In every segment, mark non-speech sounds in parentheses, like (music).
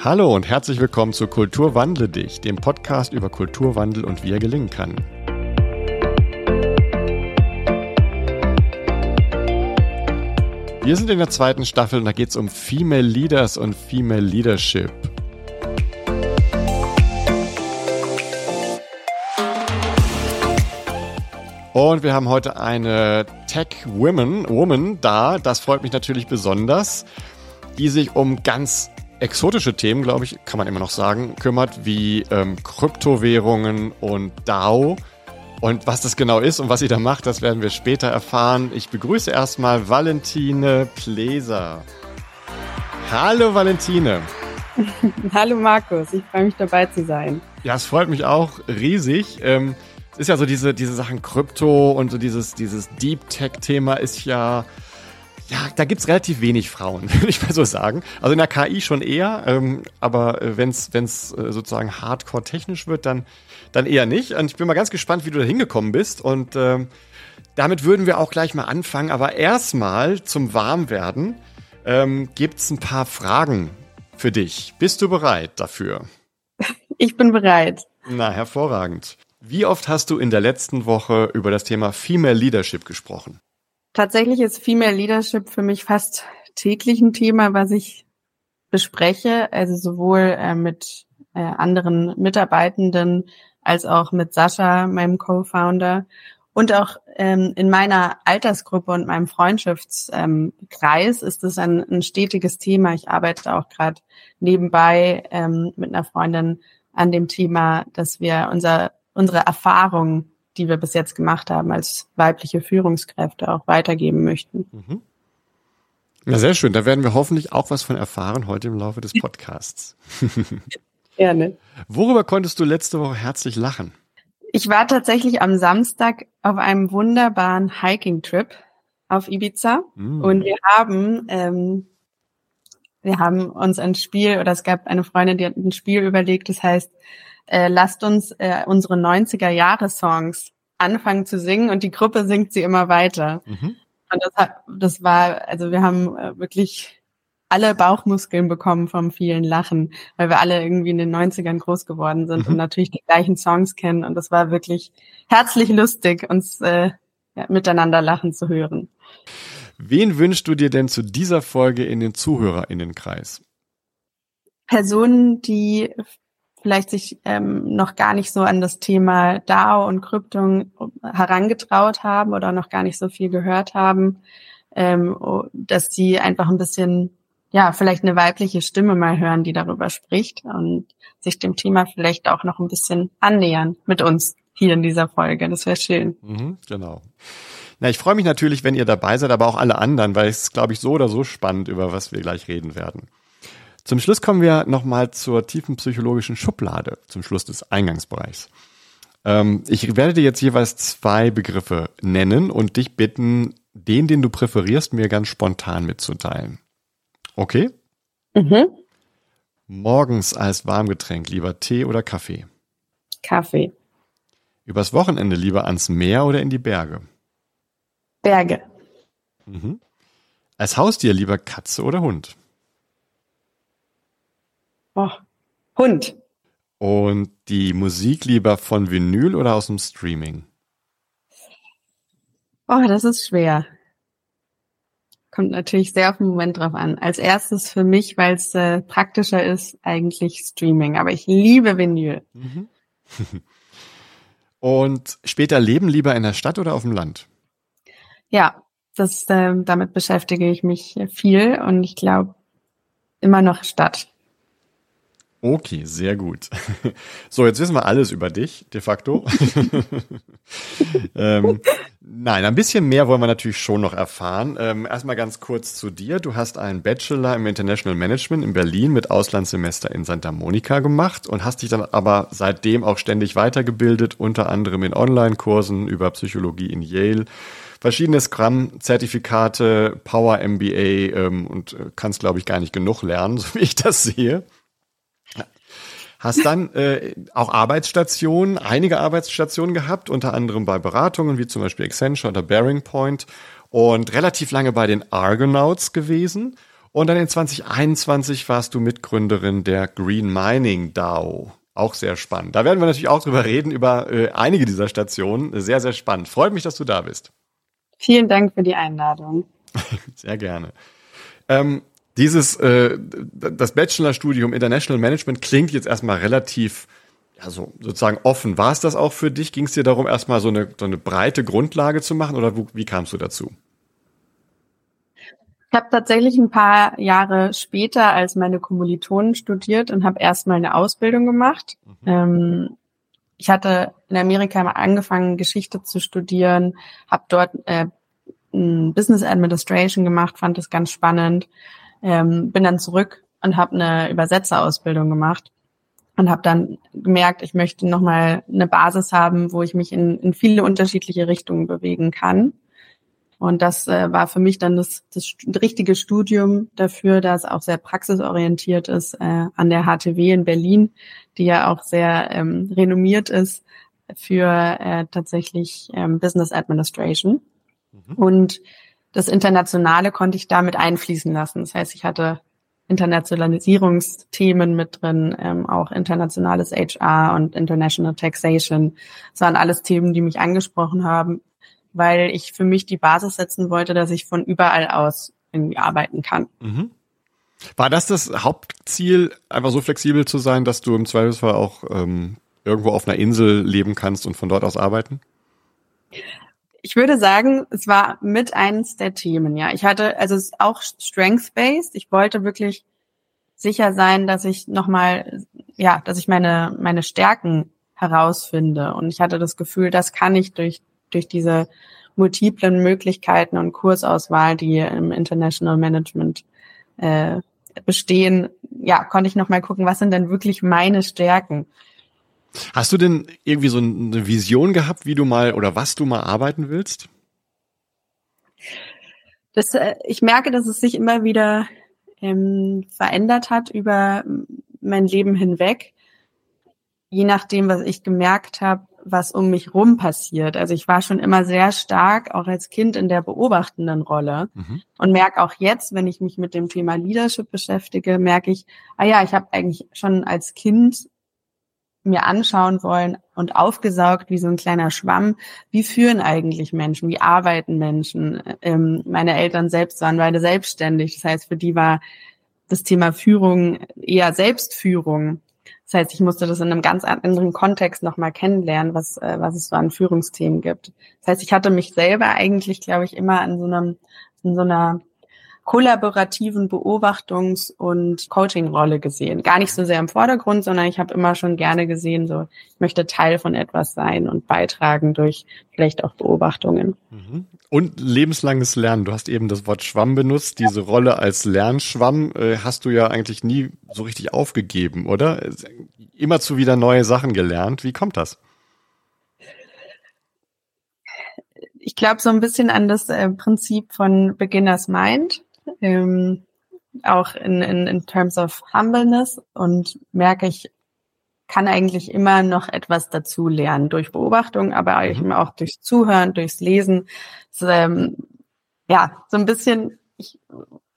Hallo und herzlich willkommen zu Kulturwandle dich, dem Podcast über Kulturwandel und wie er gelingen kann. Wir sind in der zweiten Staffel und da geht es um Female Leaders und Female Leadership. Und wir haben heute eine Tech Woman, Woman da, das freut mich natürlich besonders, die sich um ganz exotische Themen, glaube ich, kann man immer noch sagen, kümmert, wie ähm, Kryptowährungen und DAO. Und was das genau ist und was sie da macht, das werden wir später erfahren. Ich begrüße erstmal Valentine Pleser. Hallo Valentine. (laughs) Hallo Markus, ich freue mich dabei zu sein. Ja, es freut mich auch riesig. Ähm, es ist ja so diese, diese Sachen Krypto und so dieses, dieses Deep Tech-Thema ist ja, ja, da gibt's relativ wenig Frauen, (laughs) würde ich mal so sagen. Also in der KI schon eher, ähm, aber äh, wenn's wenn's äh, sozusagen hardcore technisch wird, dann, dann eher nicht. Und ich bin mal ganz gespannt, wie du da hingekommen bist. Und ähm, damit würden wir auch gleich mal anfangen. Aber erstmal zum Warmwerden ähm, gibt's ein paar Fragen für dich. Bist du bereit dafür? (laughs) Ich bin bereit. Na, hervorragend. Wie oft hast du in der letzten Woche über das Thema Female Leadership gesprochen? Tatsächlich ist Female Leadership für mich fast täglich ein Thema, was ich bespreche, also sowohl äh, mit äh, anderen Mitarbeitenden als auch mit Sascha, meinem Co-Founder und auch ähm, in meiner Altersgruppe und meinem Freundschaftskreis ähm, ist es ein, ein, stetiges Thema. Ich arbeite auch gerade nebenbei ähm, mit einer Freundin an dem Thema, dass wir unser unsere Erfahrungen, die wir bis jetzt gemacht haben als weibliche Führungskräfte, auch weitergeben möchten. Mhm. Ja, sehr schön. Da werden wir hoffentlich auch was von erfahren heute im Laufe des Podcasts. (laughs) Gerne. Worüber konntest du letzte Woche herzlich lachen? Ich war tatsächlich am Samstag auf einem wunderbaren Hiking-Trip auf Ibiza mm. und wir haben ähm, wir haben uns ein Spiel oder es gab eine Freundin, die hat ein Spiel überlegt, das heißt äh, lasst uns äh, unsere 90er Jahre Songs anfangen zu singen und die Gruppe singt sie immer weiter. Mhm. Und das, hat, das war, also wir haben äh, wirklich alle Bauchmuskeln bekommen vom vielen Lachen, weil wir alle irgendwie in den 90ern groß geworden sind mhm. und natürlich die gleichen Songs kennen. Und das war wirklich herzlich lustig, uns äh, ja, miteinander lachen zu hören. Wen wünschst du dir denn zu dieser Folge in den ZuhörerInnenkreis? Personen, die vielleicht sich ähm, noch gar nicht so an das Thema DAO und Krypto herangetraut haben oder noch gar nicht so viel gehört haben, ähm, dass sie einfach ein bisschen, ja, vielleicht eine weibliche Stimme mal hören, die darüber spricht und sich dem Thema vielleicht auch noch ein bisschen annähern mit uns hier in dieser Folge. Das wäre schön. Mhm, genau. Na, ich freue mich natürlich, wenn ihr dabei seid, aber auch alle anderen, weil es, glaube ich, so oder so spannend, über was wir gleich reden werden. Zum Schluss kommen wir nochmal zur tiefen psychologischen Schublade, zum Schluss des Eingangsbereichs. Ähm, ich werde dir jetzt jeweils zwei Begriffe nennen und dich bitten, den, den du präferierst, mir ganz spontan mitzuteilen. Okay? Mhm. Morgens als Warmgetränk lieber Tee oder Kaffee? Kaffee. Übers Wochenende lieber ans Meer oder in die Berge? Berge. Mhm. Als Haustier lieber Katze oder Hund? Oh, Hund. Und die Musik lieber von Vinyl oder aus dem Streaming? Oh, das ist schwer. Kommt natürlich sehr auf den Moment drauf an. Als erstes für mich, weil es äh, praktischer ist, eigentlich Streaming. Aber ich liebe Vinyl. Mhm. (laughs) Und später leben lieber in der Stadt oder auf dem Land? Ja, das, äh, damit beschäftige ich mich viel und ich glaube immer noch Stadt. Okay, sehr gut. (laughs) So, jetzt wissen wir alles über dich, de facto. (laughs) ähm, nein, ein bisschen mehr wollen wir natürlich schon noch erfahren. Ähm, erstmal ganz kurz zu dir. Du hast einen Bachelor im International Management in Berlin mit Auslandssemester in Santa Monica gemacht und hast dich dann aber seitdem auch ständig weitergebildet, unter anderem in Online-Kursen über Psychologie in Yale verschiedene Scrum-Zertifikate, Power MBA ähm, und äh, kannst, glaube ich, gar nicht genug lernen, (laughs) so wie ich das sehe. Hast dann äh, auch Arbeitsstationen, einige Arbeitsstationen gehabt, unter anderem bei Beratungen wie zum Beispiel Accenture oder Bearing Point und relativ lange bei den Argonauts gewesen. Und dann in 2021 warst du Mitgründerin der Green Mining DAO. Auch sehr spannend. Da werden wir natürlich auch drüber reden, über äh, einige dieser Stationen. Sehr, sehr spannend. Freut mich, dass du da bist. Vielen Dank für die Einladung. (laughs) sehr gerne. Ähm, dieses, äh, das Bachelorstudium International Management klingt jetzt erstmal relativ ja, so sozusagen offen. War es das auch für dich? Ging es dir darum, erstmal so eine, so eine breite Grundlage zu machen oder wo, wie kamst du dazu? Ich habe tatsächlich ein paar Jahre später als meine Kommilitonen studiert und habe erstmal eine Ausbildung gemacht. Mhm. Ähm, ich hatte in Amerika mal angefangen, Geschichte zu studieren, habe dort äh, Business Administration gemacht, fand das ganz spannend, ähm, bin dann zurück und habe eine Übersetzerausbildung gemacht und habe dann gemerkt, ich möchte nochmal eine Basis haben, wo ich mich in, in viele unterschiedliche Richtungen bewegen kann. Und das äh, war für mich dann das, das richtige Studium dafür, das auch sehr praxisorientiert ist äh, an der HTW in Berlin, die ja auch sehr ähm, renommiert ist für äh, tatsächlich ähm, Business Administration. Mhm. Und das Internationale konnte ich damit einfließen lassen. Das heißt, ich hatte Internationalisierungsthemen mit drin, ähm, auch internationales HR und International Taxation. Das waren alles Themen, die mich angesprochen haben, weil ich für mich die Basis setzen wollte, dass ich von überall aus irgendwie arbeiten kann. Mhm. War das das Hauptziel, einfach so flexibel zu sein, dass du im Zweifelsfall auch ähm, irgendwo auf einer Insel leben kannst und von dort aus arbeiten? Ich würde sagen, es war mit eines der Themen, ja. Ich hatte, also es ist auch strength-based. Ich wollte wirklich sicher sein, dass ich nochmal, ja, dass ich meine, meine Stärken herausfinde. Und ich hatte das Gefühl, das kann ich durch durch diese multiplen Möglichkeiten und Kursauswahl, die im International Management äh, bestehen, ja, konnte ich noch mal gucken, was sind denn wirklich meine Stärken? Hast du denn irgendwie so eine Vision gehabt, wie du mal oder was du mal arbeiten willst? Das, äh, ich merke, dass es sich immer wieder ähm, verändert hat über mein Leben hinweg. Je nachdem, was ich gemerkt habe, was um mich rum passiert. Also ich war schon immer sehr stark, auch als Kind in der beobachtenden Rolle mhm. und merke auch jetzt, wenn ich mich mit dem Thema Leadership beschäftige, merke ich, ah ja, ich habe eigentlich schon als Kind mir anschauen wollen und aufgesaugt wie so ein kleiner Schwamm, wie führen eigentlich Menschen, wie arbeiten Menschen. Ähm, meine Eltern selbst waren beide selbstständig, das heißt, für die war das Thema Führung eher Selbstführung. Das heißt, ich musste das in einem ganz anderen Kontext nochmal kennenlernen, was, äh, was es so an Führungsthemen gibt. Das heißt, ich hatte mich selber eigentlich, glaube ich, immer an so einem, in so einer kollaborativen Beobachtungs- und Coaching-Rolle gesehen. Gar nicht so sehr im Vordergrund, sondern ich habe immer schon gerne gesehen, so ich möchte Teil von etwas sein und beitragen durch vielleicht auch Beobachtungen. Mhm. Und lebenslanges Lernen. Du hast eben das Wort Schwamm benutzt. Diese Rolle als Lernschwamm äh, hast du ja eigentlich nie so richtig aufgegeben, oder? Immer zu wieder neue Sachen gelernt. Wie kommt das? Ich glaube so ein bisschen an das äh, Prinzip von Beginners Mind ähm, auch in, in, in terms of humbleness und merke, ich kann eigentlich immer noch etwas dazu lernen durch Beobachtung, aber mhm. eben auch durchs Zuhören, durchs Lesen. So, ähm, ja, so ein bisschen, ich,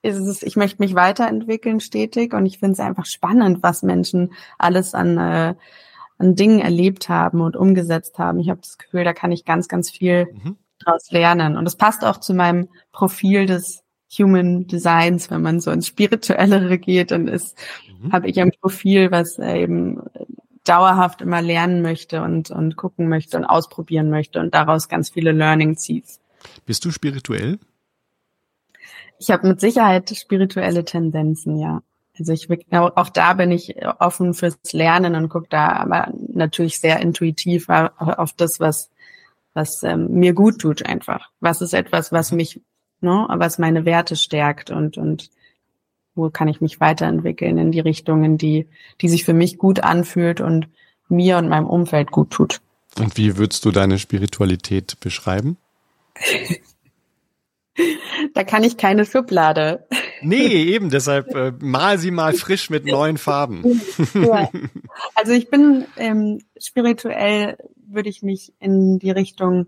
ist es, ich möchte mich weiterentwickeln stetig und ich finde es einfach spannend, was Menschen alles an, äh, an Dingen erlebt haben und umgesetzt haben. Ich habe das Gefühl, da kann ich ganz, ganz viel mhm. draus lernen. Und es passt auch zu meinem Profil des Human Designs, wenn man so ins Spirituellere geht, dann ist, mhm. habe ich ein Profil, was eben dauerhaft immer lernen möchte und, und gucken möchte und ausprobieren möchte und daraus ganz viele Learning zieht. Bist du spirituell? Ich habe mit Sicherheit spirituelle Tendenzen, ja. Also ich auch da bin ich offen fürs Lernen und gucke da aber natürlich sehr intuitiv auf das, was was ähm, mir gut tut einfach. Was ist etwas, was mich ne, was meine Werte stärkt und, und wo kann ich mich weiterentwickeln in die Richtungen, die, die sich für mich gut anfühlt und mir und meinem Umfeld gut tut. Und wie würdest du deine Spiritualität beschreiben? (laughs) da kann ich keine Schublade. Nee, eben, deshalb äh, mal sie mal frisch mit neuen Farben. (laughs) ja. Also ich bin ähm, spirituell, würde ich mich in die Richtung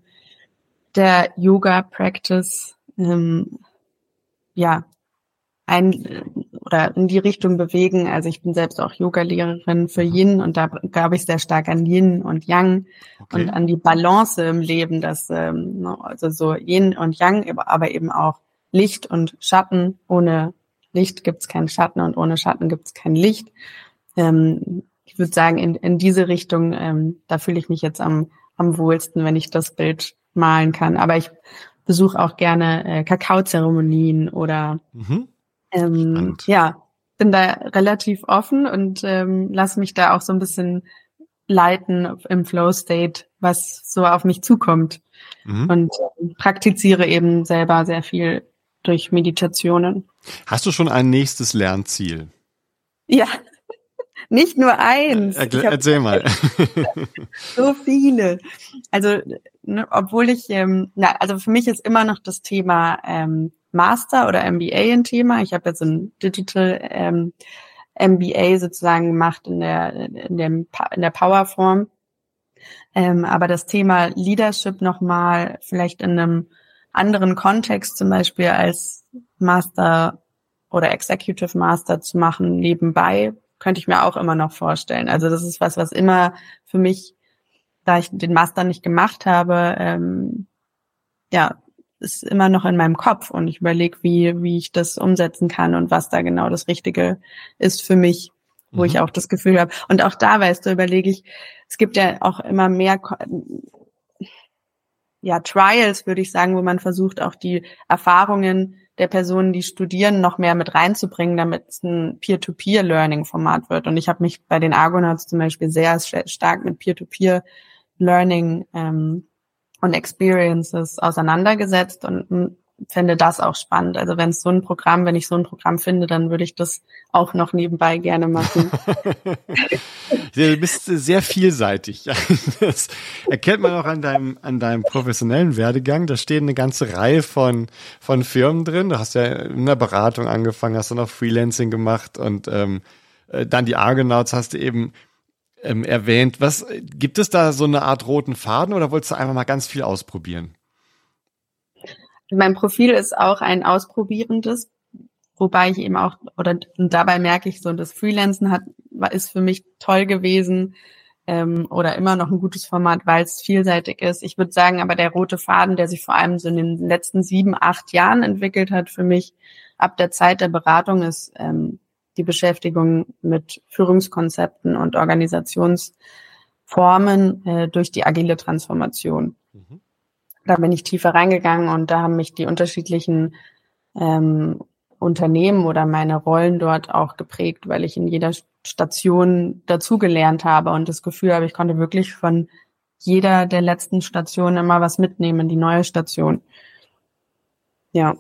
der Yoga-Practice ähm, ja, ein oder in die Richtung bewegen. Also ich bin selbst auch Yoga-Lehrerin für Yin und da glaube ich sehr stark an Yin und Yang okay. und an die Balance im Leben, dass ähm, ne, also so Yin und Yang, aber eben auch Licht und Schatten. Ohne Licht gibt es keinen Schatten und ohne Schatten gibt es kein Licht. Ähm, ich würde sagen, in, in diese Richtung, ähm, da fühle ich mich jetzt am, am wohlsten, wenn ich das Bild malen kann. Aber ich besuche auch gerne äh, Kakaozeremonien oder mhm. ähm, ja, bin da relativ offen und ähm, lasse mich da auch so ein bisschen leiten im Flow State, was so auf mich zukommt. Mhm. Und äh, praktiziere eben selber sehr viel durch Meditationen. Hast du schon ein nächstes Lernziel? Ja, nicht nur eins. Erklär, erzähl mal. (laughs) so viele. Also, ne, obwohl ich, ähm, na, also für mich ist immer noch das Thema ähm, Master oder MBA ein Thema. Ich habe jetzt ein Digital ähm, MBA sozusagen gemacht in der in dem in der Powerform. Ähm, aber das Thema Leadership nochmal vielleicht in einem anderen Kontext zum Beispiel als Master oder Executive Master zu machen nebenbei könnte ich mir auch immer noch vorstellen. Also das ist was, was immer für mich, da ich den Master nicht gemacht habe, ähm, ja, ist immer noch in meinem Kopf und ich überlege, wie, wie ich das umsetzen kann und was da genau das Richtige ist für mich, wo mhm. ich auch das Gefühl habe. Und auch da, weißt du, überlege ich, es gibt ja auch immer mehr ja, Trials, würde ich sagen, wo man versucht, auch die Erfahrungen der Personen, die studieren, noch mehr mit reinzubringen, damit es ein Peer-to-Peer-Learning-Format wird. Und ich habe mich bei den Argonauts zum Beispiel sehr stark mit Peer-to-Peer-Learning ähm, und Experiences auseinandergesetzt und fände das auch spannend. Also wenn es so ein Programm, wenn ich so ein Programm finde, dann würde ich das auch noch nebenbei gerne machen. (laughs) du bist sehr vielseitig. (laughs) Das erkennt man auch an deinem, an deinem professionellen Werdegang. Da stehen eine ganze Reihe von, von Firmen drin. Du hast ja in der Beratung angefangen, hast dann auch Freelancing gemacht und ähm, äh, dann die Argonauts hast du eben ähm, erwähnt. Was gibt es da so eine Art roten Faden oder wolltest du einfach mal ganz viel ausprobieren? Mein Profil ist auch ein ausprobierendes, wobei ich eben auch, oder dabei merke ich so, das Freelancen hat, ist für mich toll gewesen ähm, oder immer noch ein gutes Format, weil es vielseitig ist. Ich würde sagen, aber der rote Faden, der sich vor allem so in den letzten sieben, acht Jahren entwickelt hat für mich, ab der Zeit der Beratung ist ähm, die Beschäftigung mit Führungskonzepten und Organisationsformen äh, durch die agile Transformation. Mhm da bin ich tiefer reingegangen und da haben mich die unterschiedlichen ähm, Unternehmen oder meine Rollen dort auch geprägt, weil ich in jeder Station dazugelernt habe und das Gefühl habe, ich konnte wirklich von jeder der letzten Stationen immer was mitnehmen, die neue Station. Ja.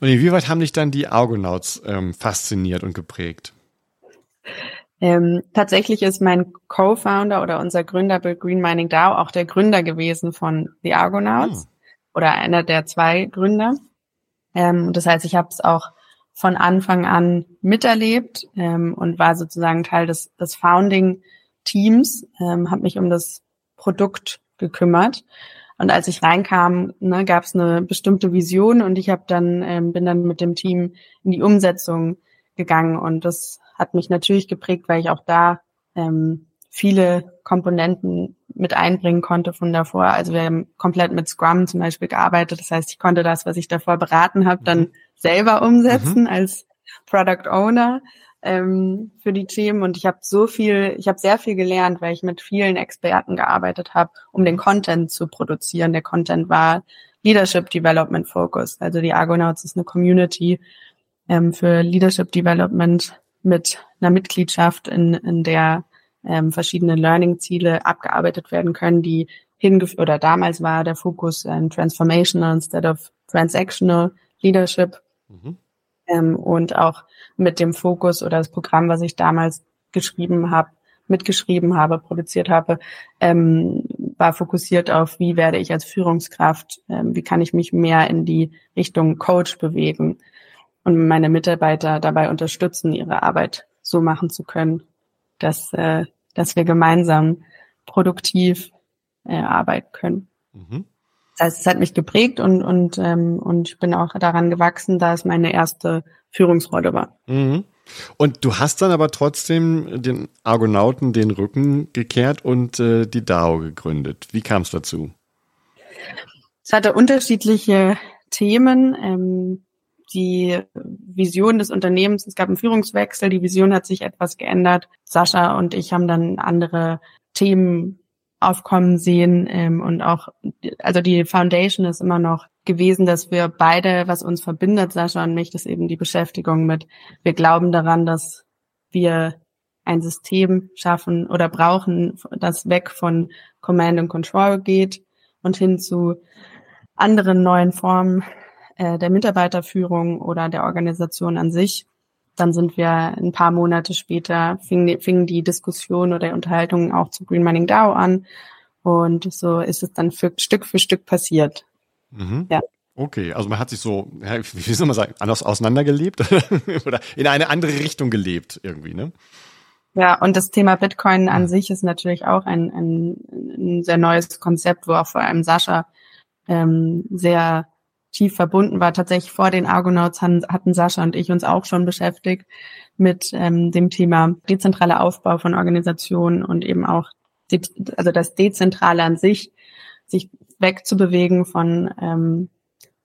Und inwieweit haben dich dann die Argonauts ähm, fasziniert und geprägt? Ähm, tatsächlich ist mein Co-Founder oder unser Gründer Bill Green Mining DAO auch der Gründer gewesen von The Argonauts oh. oder einer der zwei Gründer. Ähm, das heißt, ich habe es auch von Anfang an miterlebt ähm, und war sozusagen Teil des, des Founding-Teams, ähm, habe mich um das Produkt gekümmert. Und als ich reinkam, ne, gab es eine bestimmte Vision und ich habe dann ähm, bin dann mit dem Team in die Umsetzung gegangen und das hat mich natürlich geprägt, weil ich auch da ähm, viele Komponenten mit einbringen konnte von davor. Also wir haben komplett mit Scrum zum Beispiel gearbeitet. Das heißt, ich konnte das, was ich davor beraten habe, dann mhm. selber umsetzen mhm. als Product Owner ähm, für die Themen. Und ich habe so viel, ich habe sehr viel gelernt, weil ich mit vielen Experten gearbeitet habe, um den Content zu produzieren. Der Content war Leadership Development Focus. Also die Argonauts ist eine Community ähm, für Leadership Development mit einer Mitgliedschaft, in, in der ähm, verschiedene Learning-Ziele abgearbeitet werden können, die hingeführt oder damals war der Fokus ähm, Transformational instead of Transactional Leadership. Mhm. Ähm, und auch mit dem Fokus oder das Programm, was ich damals geschrieben habe, mitgeschrieben habe, produziert habe, ähm, war fokussiert auf, wie werde ich als Führungskraft, ähm, wie kann ich mich mehr in die Richtung Coach bewegen und meine Mitarbeiter dabei unterstützen, ihre Arbeit so machen zu können, dass, äh, dass wir gemeinsam produktiv äh, arbeiten können. Mhm. Das heißt, es hat mich geprägt und, und, ähm, und ich bin auch daran gewachsen, da es meine erste Führungsrolle war. Mhm. Und du hast dann aber trotzdem den Argonauten den Rücken gekehrt und äh, die DAO gegründet. Wie kam es dazu? Es hatte unterschiedliche Themen. Ähm, die Vision des Unternehmens, es gab einen Führungswechsel, die Vision hat sich etwas geändert. Sascha und ich haben dann andere Themen aufkommen sehen ähm, und auch, also die Foundation ist immer noch gewesen, dass wir beide, was uns verbindet, Sascha und mich, das eben die Beschäftigung mit, wir glauben daran, dass wir ein System schaffen oder brauchen, das weg von Command and Control geht und hin zu anderen neuen Formen äh, der Mitarbeiterführung oder der Organisation an sich. Dann sind wir ein paar Monate später, fing, fing die Diskussion oder die Unterhaltung auch zu Green Mining DAO an. Und so ist es dann für, Stück für Stück passiert. Mhm. Ja. Okay, also man hat sich so, wie soll man sagen, anders auseinandergelebt (laughs) oder in eine andere Richtung gelebt irgendwie, ne? Ja, und das Thema Bitcoin an sich ist natürlich auch ein, ein, ein sehr neues Konzept, wo auch vor allem Sascha ähm, sehr tief verbunden war. Tatsächlich vor den Argonauts hatten Sascha und ich uns auch schon beschäftigt mit ähm, dem Thema dezentraler Aufbau von Organisationen und eben auch also das Dezentrale an sich, sich wegzubewegen von, ähm,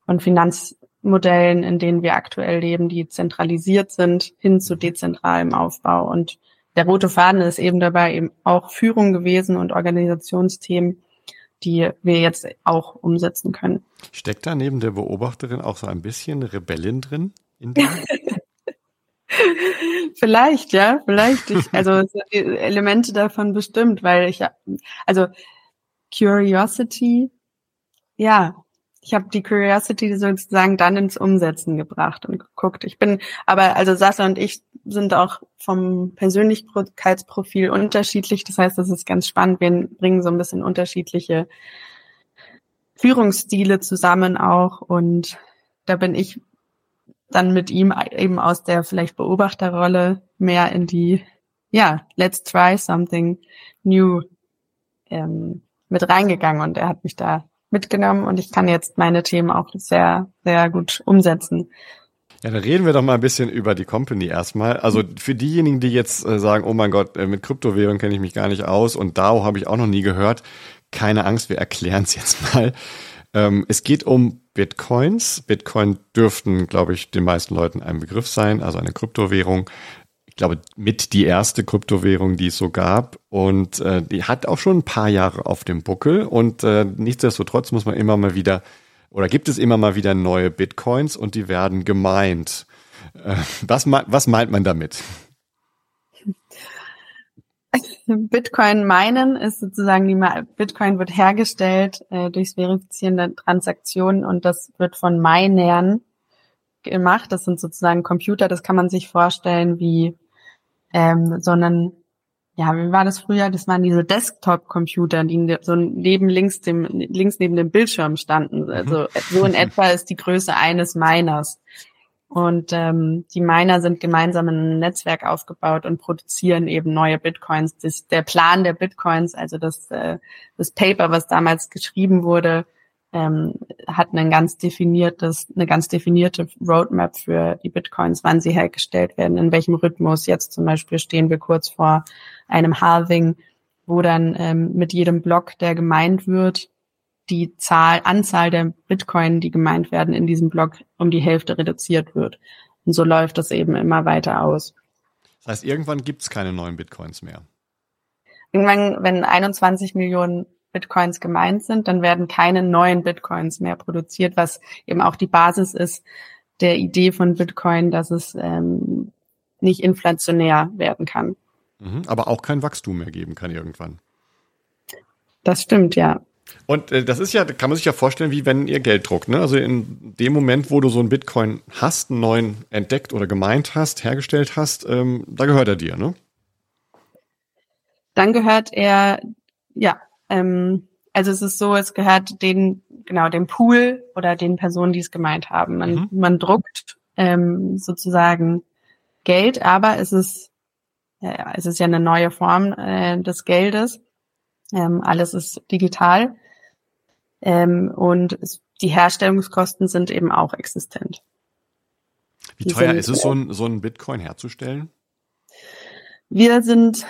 von Finanzmodellen, in denen wir aktuell leben, die zentralisiert sind, hin zu dezentralem Aufbau. Und der rote Faden ist eben dabei eben auch Führung gewesen und Organisationsthemen, die wir jetzt auch umsetzen können. Steckt da neben der Beobachterin auch so ein bisschen Rebellin drin? (laughs) Vielleicht, ja, vielleicht. Ich, also Elemente davon bestimmt, weil ich, also Curiosity, ja, ich habe die Curiosity sozusagen dann ins Umsetzen gebracht und geguckt. Ich bin, aber also Sascha und ich sind auch vom Persönlichkeitsprofil unterschiedlich. Das heißt, das ist ganz spannend. Wir bringen so ein bisschen unterschiedliche Führungsstile zusammen auch. Und da bin ich dann mit ihm eben aus der vielleicht Beobachterrolle mehr in die, ja, let's try something new ähm, mit reingegangen und er hat mich da mitgenommen und ich kann jetzt meine Themen auch sehr, sehr gut umsetzen. Ja, dann reden wir doch mal ein bisschen über die Company erstmal. Also für diejenigen, die jetzt äh, sagen, oh mein Gott, äh, mit Kryptowährung kenne ich mich gar nicht aus und DAO habe ich auch noch nie gehört. Keine Angst, wir erklären es (laughs) jetzt mal. Ähm, es geht um Bitcoins. Bitcoin dürften, glaube ich, den meisten Leuten ein Begriff sein, also eine Kryptowährung. Ich glaube, mit die erste Kryptowährung, die es so gab. Und äh, die hat auch schon ein paar Jahre auf dem Buckel. Und äh, nichtsdestotrotz muss man immer mal wieder, oder gibt es immer mal wieder neue Bitcoins und die werden gemeint. Äh, was, was meint man damit? (laughs) Bitcoin meinen ist sozusagen die Bitcoin wird hergestellt äh, durchs Verifizieren der Transaktionen und das wird von Minern gemacht. Das sind sozusagen Computer, das kann man sich vorstellen wie ähm, sondern ja, wie war das früher? Das waren diese Desktop-Computer, die so neben links dem links neben dem Bildschirm standen. Mhm. Also so in etwa ist die Größe eines Miners. Und ähm, die Miner sind gemeinsam in einem Netzwerk aufgebaut und produzieren eben neue Bitcoins. Das, der Plan der Bitcoins, also das, äh, das Paper, was damals geschrieben wurde, ähm, hat ein ganz definiertes, eine ganz definierte Roadmap für die Bitcoins, wann sie hergestellt werden, in welchem Rhythmus. Jetzt zum Beispiel stehen wir kurz vor einem Halving, wo dann ähm, mit jedem Block, der gemeint wird, die Zahl, Anzahl der Bitcoin, die gemeint werden in diesem Block, um die Hälfte reduziert wird. Und so läuft das eben immer weiter aus. Das heißt, irgendwann gibt es keine neuen Bitcoins mehr. Irgendwann, wenn 21 Millionen Bitcoins gemeint sind, dann werden keine neuen Bitcoins mehr produziert, was eben auch die Basis ist der Idee von Bitcoin, dass es ähm, nicht inflationär werden kann. Mhm, aber auch kein Wachstum mehr geben kann irgendwann. Das stimmt, ja. Und äh, das ist ja, kann man sich ja vorstellen, wie wenn ihr Geld druckt. Ne? Also in dem Moment, wo du so einen Bitcoin hast, einen neuen entdeckt oder gemeint hast, hergestellt hast, ähm, da gehört er dir, ne? Dann gehört er, ja, ähm, also es ist so, es gehört den, genau, dem Pool oder den Personen, die es gemeint haben. Man, mhm. man druckt ähm, sozusagen Geld, aber es ist, ja, es ist ja eine neue Form äh, des Geldes. Ähm, alles ist digital. Ähm, und es, die Herstellungskosten sind eben auch existent. Wie teuer sind, ist es, so ein, so ein Bitcoin herzustellen? Wir sind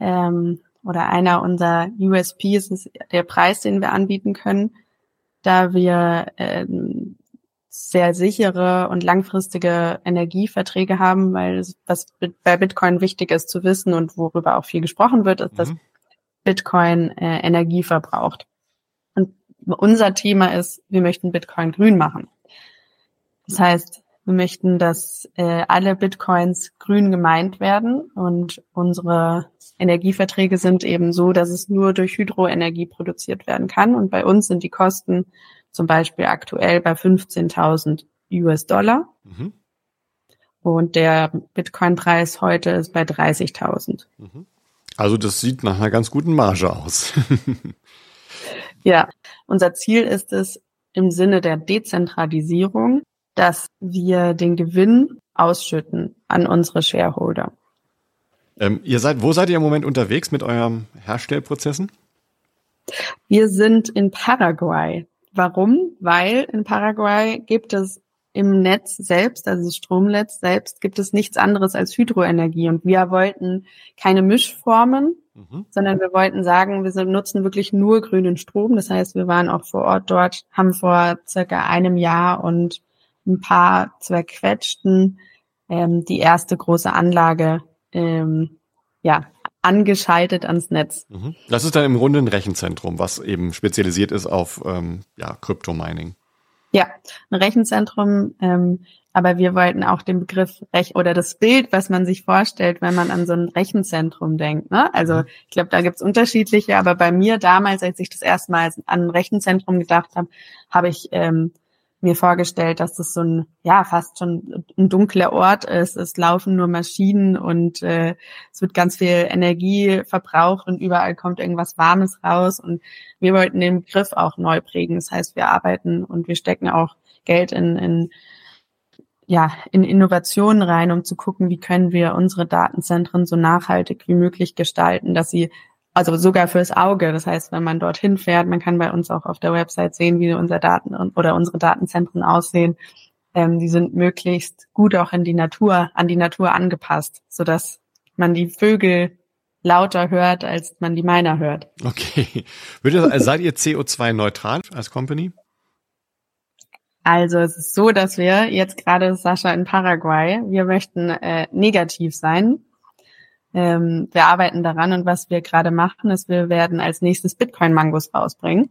ähm, oder einer unserer USPs ist der Preis, den wir anbieten können, da wir ähm, sehr sichere und langfristige Energieverträge haben, weil was bei Bitcoin wichtig ist zu wissen und worüber auch viel gesprochen wird, ist, mhm. dass Bitcoin äh, Energie verbraucht. Und unser Thema ist, wir möchten Bitcoin grün machen. Das heißt, wir möchten, dass äh, alle Bitcoins grün gemeint werden und unsere Energieverträge sind eben so, dass es nur durch Hydroenergie produziert werden kann. Und bei uns sind die Kosten zum Beispiel aktuell bei 15.000 US-Dollar. Mhm. Und der Bitcoin-Preis heute ist bei 30.000. Mhm. Also das sieht nach einer ganz guten Marge aus. (laughs) ja, unser Ziel ist es im Sinne der Dezentralisierung, dass wir den Gewinn ausschütten an unsere Shareholder. Ähm, ihr seid, wo seid ihr im Moment unterwegs mit euren Herstellprozessen? Wir sind in Paraguay. Warum? Weil in Paraguay gibt es im Netz selbst, also das Stromnetz selbst, gibt es nichts anderes als Hydroenergie. Und wir wollten keine Mischformen, mhm. sondern wir wollten sagen, wir nutzen wirklich nur grünen Strom. Das heißt, wir waren auch vor Ort dort, haben vor circa einem Jahr und ein paar zerquetschten ähm, die erste große Anlage ähm, ja, angeschaltet ans Netz. Mhm. Das ist dann im Grunde ein Rechenzentrum, was eben spezialisiert ist auf ähm, ja, Kryptomining. Ja, ein Rechenzentrum, ähm, aber wir wollten auch den Begriff Rech oder das Bild, was man sich vorstellt, wenn man an so ein Rechenzentrum denkt. Ne? Also mhm. ich glaube, da gibt's unterschiedliche, aber bei mir damals, als ich das erste Mal an ein Rechenzentrum gedacht habe, habe ich ähm, mir vorgestellt, dass das so ein, ja, fast schon ein dunkler Ort ist. Es laufen nur Maschinen und äh, es wird ganz viel Energie verbraucht und überall kommt irgendwas Warmes raus. Und wir wollten den Begriff auch neu prägen. Das heißt, wir arbeiten und wir stecken auch Geld in, in ja, in Innovationen rein, um zu gucken, wie können wir unsere Datenzentren so nachhaltig wie möglich gestalten, dass sie also sogar fürs Auge. Das heißt, wenn man dorthin fährt, man kann bei uns auch auf der Website sehen, wie unser Daten oder unsere Datenzentren aussehen. Ähm, die sind möglichst gut auch in die Natur, an die Natur angepasst, sodass man die Vögel lauter hört, als man die Miner hört. Okay. Also seid ihr CO2-neutral als Company? Also es ist so, dass wir jetzt gerade Sascha in Paraguay, wir möchten äh, negativ sein ähm, wir arbeiten daran und was wir gerade machen, ist, wir werden als nächstes Bitcoin-Mangos rausbringen.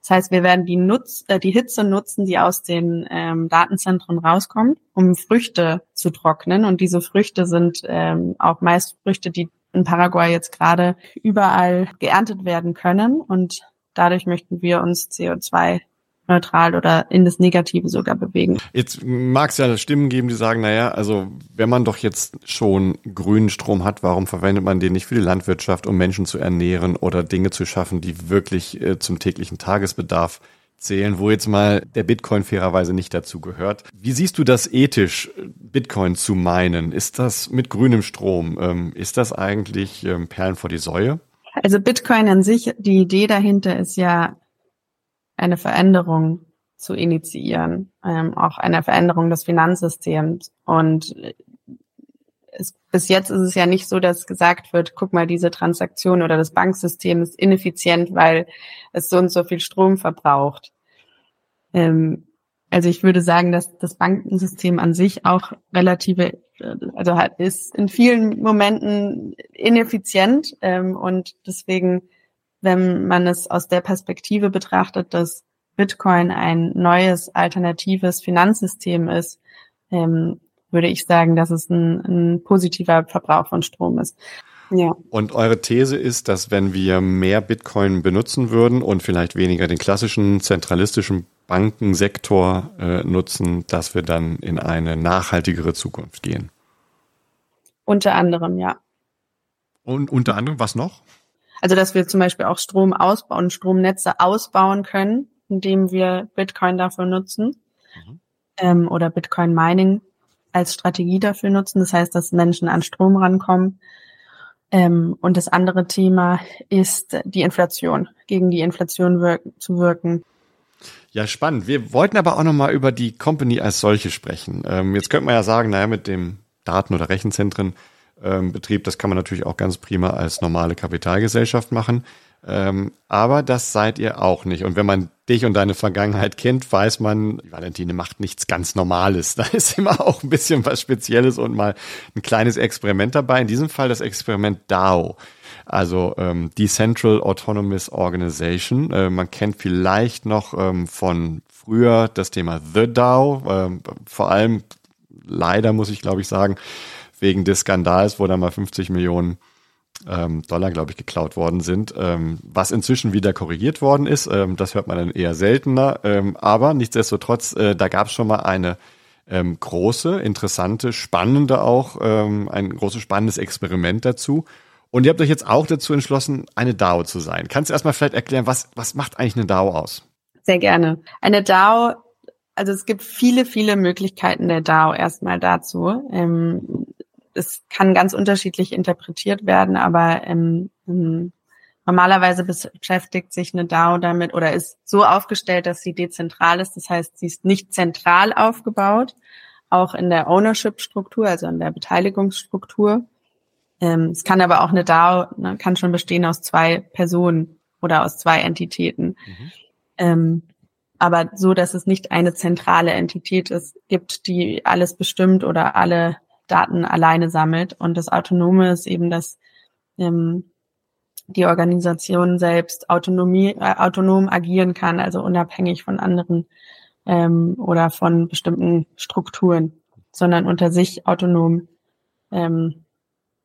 Das heißt, wir werden die, Nutz, äh, die Hitze nutzen, die aus den ähm, Datenzentren rauskommt, um Früchte zu trocknen. Und diese Früchte sind ähm, auch meist Früchte, die in Paraguay jetzt gerade überall geerntet werden können. Und dadurch möchten wir uns CO2 neutral oder in das Negative sogar bewegen. Jetzt mag es ja Stimmen geben, die sagen, naja, also wenn man doch jetzt schon grünen Strom hat, warum verwendet man den nicht für die Landwirtschaft, um Menschen zu ernähren oder Dinge zu schaffen, die wirklich äh, zum täglichen Tagesbedarf zählen, wo jetzt mal der Bitcoin fairerweise nicht dazu gehört. Wie siehst du das ethisch, Bitcoin zu meinen? Ist das mit grünem Strom? Ähm, ist das eigentlich ähm, Perlen vor die Säue? Also Bitcoin an sich, die Idee dahinter ist ja eine Veränderung zu initiieren, ähm, auch eine Veränderung des Finanzsystems. Und es, bis jetzt ist es ja nicht so, dass gesagt wird, guck mal, diese Transaktion oder das Banksystem ist ineffizient, weil es so und so viel Strom verbraucht. Ähm, also ich würde sagen, dass das Bankensystem an sich auch relative, also hat, ist in vielen Momenten ineffizient ähm, und deswegen wenn man es aus der Perspektive betrachtet, dass Bitcoin ein neues alternatives Finanzsystem ist, ähm, würde ich sagen, dass es ein, ein positiver Verbrauch von Strom ist. Ja. Und eure These ist, dass wenn wir mehr Bitcoin benutzen würden und vielleicht weniger den klassischen zentralistischen Bankensektor äh, nutzen, dass wir dann in eine nachhaltigere Zukunft gehen. Unter anderem, ja. Und unter anderem, was noch? Also dass wir zum Beispiel auch Strom ausbauen, Stromnetze ausbauen können, indem wir Bitcoin dafür nutzen mhm. ähm, oder Bitcoin Mining als Strategie dafür nutzen. Das heißt, dass Menschen an Strom rankommen. Ähm, und das andere Thema ist die Inflation, gegen die Inflation wirken, zu wirken. Ja, spannend. Wir wollten aber auch nochmal über die Company als solche sprechen. Ähm, jetzt könnte man ja sagen, naja, mit dem Daten- oder Rechenzentrenbetrieb, ähm, das kann man natürlich auch ganz prima als normale Kapitalgesellschaft machen. Ähm, aber das seid ihr auch nicht. Und wenn man dich und deine Vergangenheit kennt, weiß man, Valentine macht nichts ganz Normales. (laughs) Da ist immer auch ein bisschen was Spezielles und mal ein kleines Experiment dabei. In diesem Fall das Experiment DAO. Also ähm, Decentral Autonomous Organization. Äh, man kennt vielleicht noch ähm, von früher das Thema The DAO. Ähm, vor allem, leider muss ich glaube ich sagen, wegen des Skandals, wo da mal 50 Millionen ähm, Dollar, glaube ich, geklaut worden sind, ähm, was inzwischen wieder korrigiert worden ist. Ähm, das hört man dann eher seltener. Ähm, aber nichtsdestotrotz, äh, da gab es schon mal eine ähm, große, interessante, spannende auch, ähm, ein großes spannendes Experiment dazu. Und ihr habt euch jetzt auch dazu entschlossen, eine DAO zu sein. Kannst du erstmal vielleicht erklären, was, was macht eigentlich eine DAO aus? Sehr gerne. Eine DAO, also es gibt viele, viele Möglichkeiten der DAO erstmal dazu. Ähm, es kann ganz unterschiedlich interpretiert werden, aber ähm, ähm, normalerweise beschäftigt sich eine DAO damit oder ist so aufgestellt, dass sie dezentral ist. Das heißt, sie ist nicht zentral aufgebaut, auch in der Ownership-Struktur, also in der Beteiligungsstruktur. Ähm, es kann aber auch eine DAO, ne, kann schon bestehen aus zwei Personen oder aus zwei Entitäten. Mhm. Ähm, aber so, dass es nicht eine zentrale Entität ist, gibt, die alles bestimmt oder alle Daten alleine sammelt. Und das Autonome ist eben, dass ähm, die Organisation selbst Autonomie, äh, autonom agieren kann, also unabhängig von anderen ähm, oder von bestimmten Strukturen, sondern unter sich autonom ähm,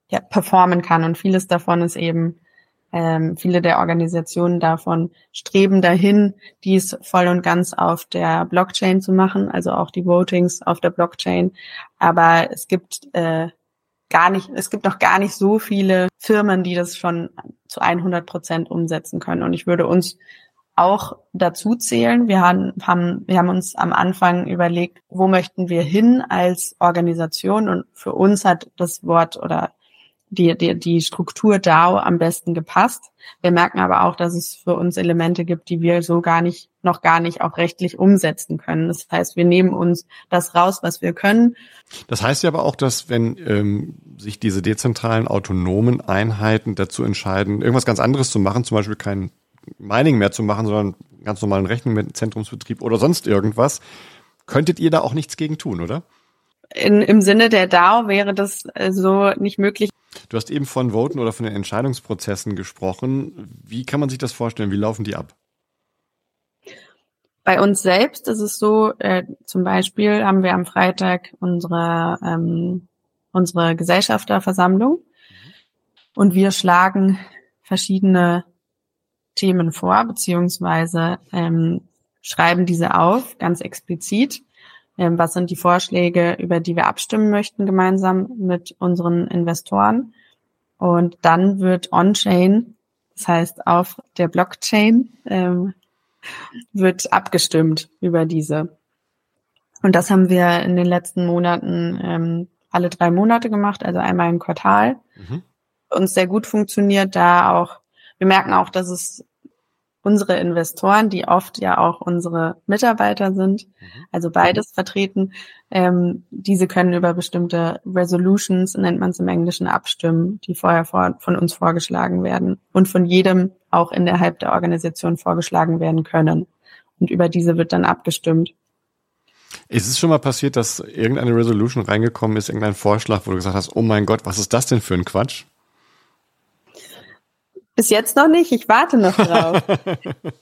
ja, performen kann. Und vieles davon ist eben, ähm, viele der Organisationen davon streben dahin, dies voll und ganz auf der Blockchain zu machen, also auch die Votings auf der Blockchain. Aber es gibt äh, gar nicht, es gibt noch gar nicht so viele Firmen, die das schon zu 100 Prozent umsetzen können. Und ich würde uns auch dazu zählen. Wir haben, haben, wir haben uns am Anfang überlegt, wo möchten wir hin als Organisation? Und für uns hat das Wort oder die, die, die Struktur DAO am besten gepasst. Wir merken aber auch, dass es für uns Elemente gibt, die wir so gar nicht, noch gar nicht auch rechtlich umsetzen können. Das heißt, wir nehmen uns das raus, was wir können. Das heißt ja aber auch, dass wenn ähm, sich diese dezentralen autonomen Einheiten dazu entscheiden, irgendwas ganz anderes zu machen, zum Beispiel kein Mining mehr zu machen, sondern ganz normalen Rechenzentrumsbetrieb oder sonst irgendwas, könntet ihr da auch nichts gegen tun, oder? In, Im Sinne der DAO wäre das äh, so nicht möglich. Du hast eben von Voten oder von den Entscheidungsprozessen gesprochen. Wie kann man sich das vorstellen? Wie laufen die ab? Bei uns selbst ist es so, äh, zum Beispiel haben wir am Freitag unsere, ähm, unsere Gesellschafterversammlung mhm. und wir schlagen verschiedene Themen vor, beziehungsweise ähm, schreiben diese auf, ganz explizit. Ähm, was sind die Vorschläge, über die wir abstimmen möchten gemeinsam mit unseren Investoren? Und dann wird on-chain, das heißt auf der Blockchain, ähm, wird abgestimmt über diese. Und das haben wir in den letzten Monaten ähm, alle drei Monate gemacht, also einmal im Quartal. Mhm. Uns sehr gut funktioniert, da auch, wir merken auch, dass es unsere Investoren, die oft ja auch unsere Mitarbeiter sind, mhm. also beides vertreten, ähm, diese können über bestimmte Resolutions, nennt man es im Englischen, abstimmen, die vorher vor, von uns vorgeschlagen werden und von jedem auch innerhalb der Organisation vorgeschlagen werden können. Und über diese wird dann abgestimmt. Ist es schon mal passiert, dass irgendeine Resolution reingekommen ist, irgendein Vorschlag, wo du gesagt hast, oh mein Gott, was ist das denn für ein Quatsch? Bis jetzt noch nicht, ich warte noch drauf.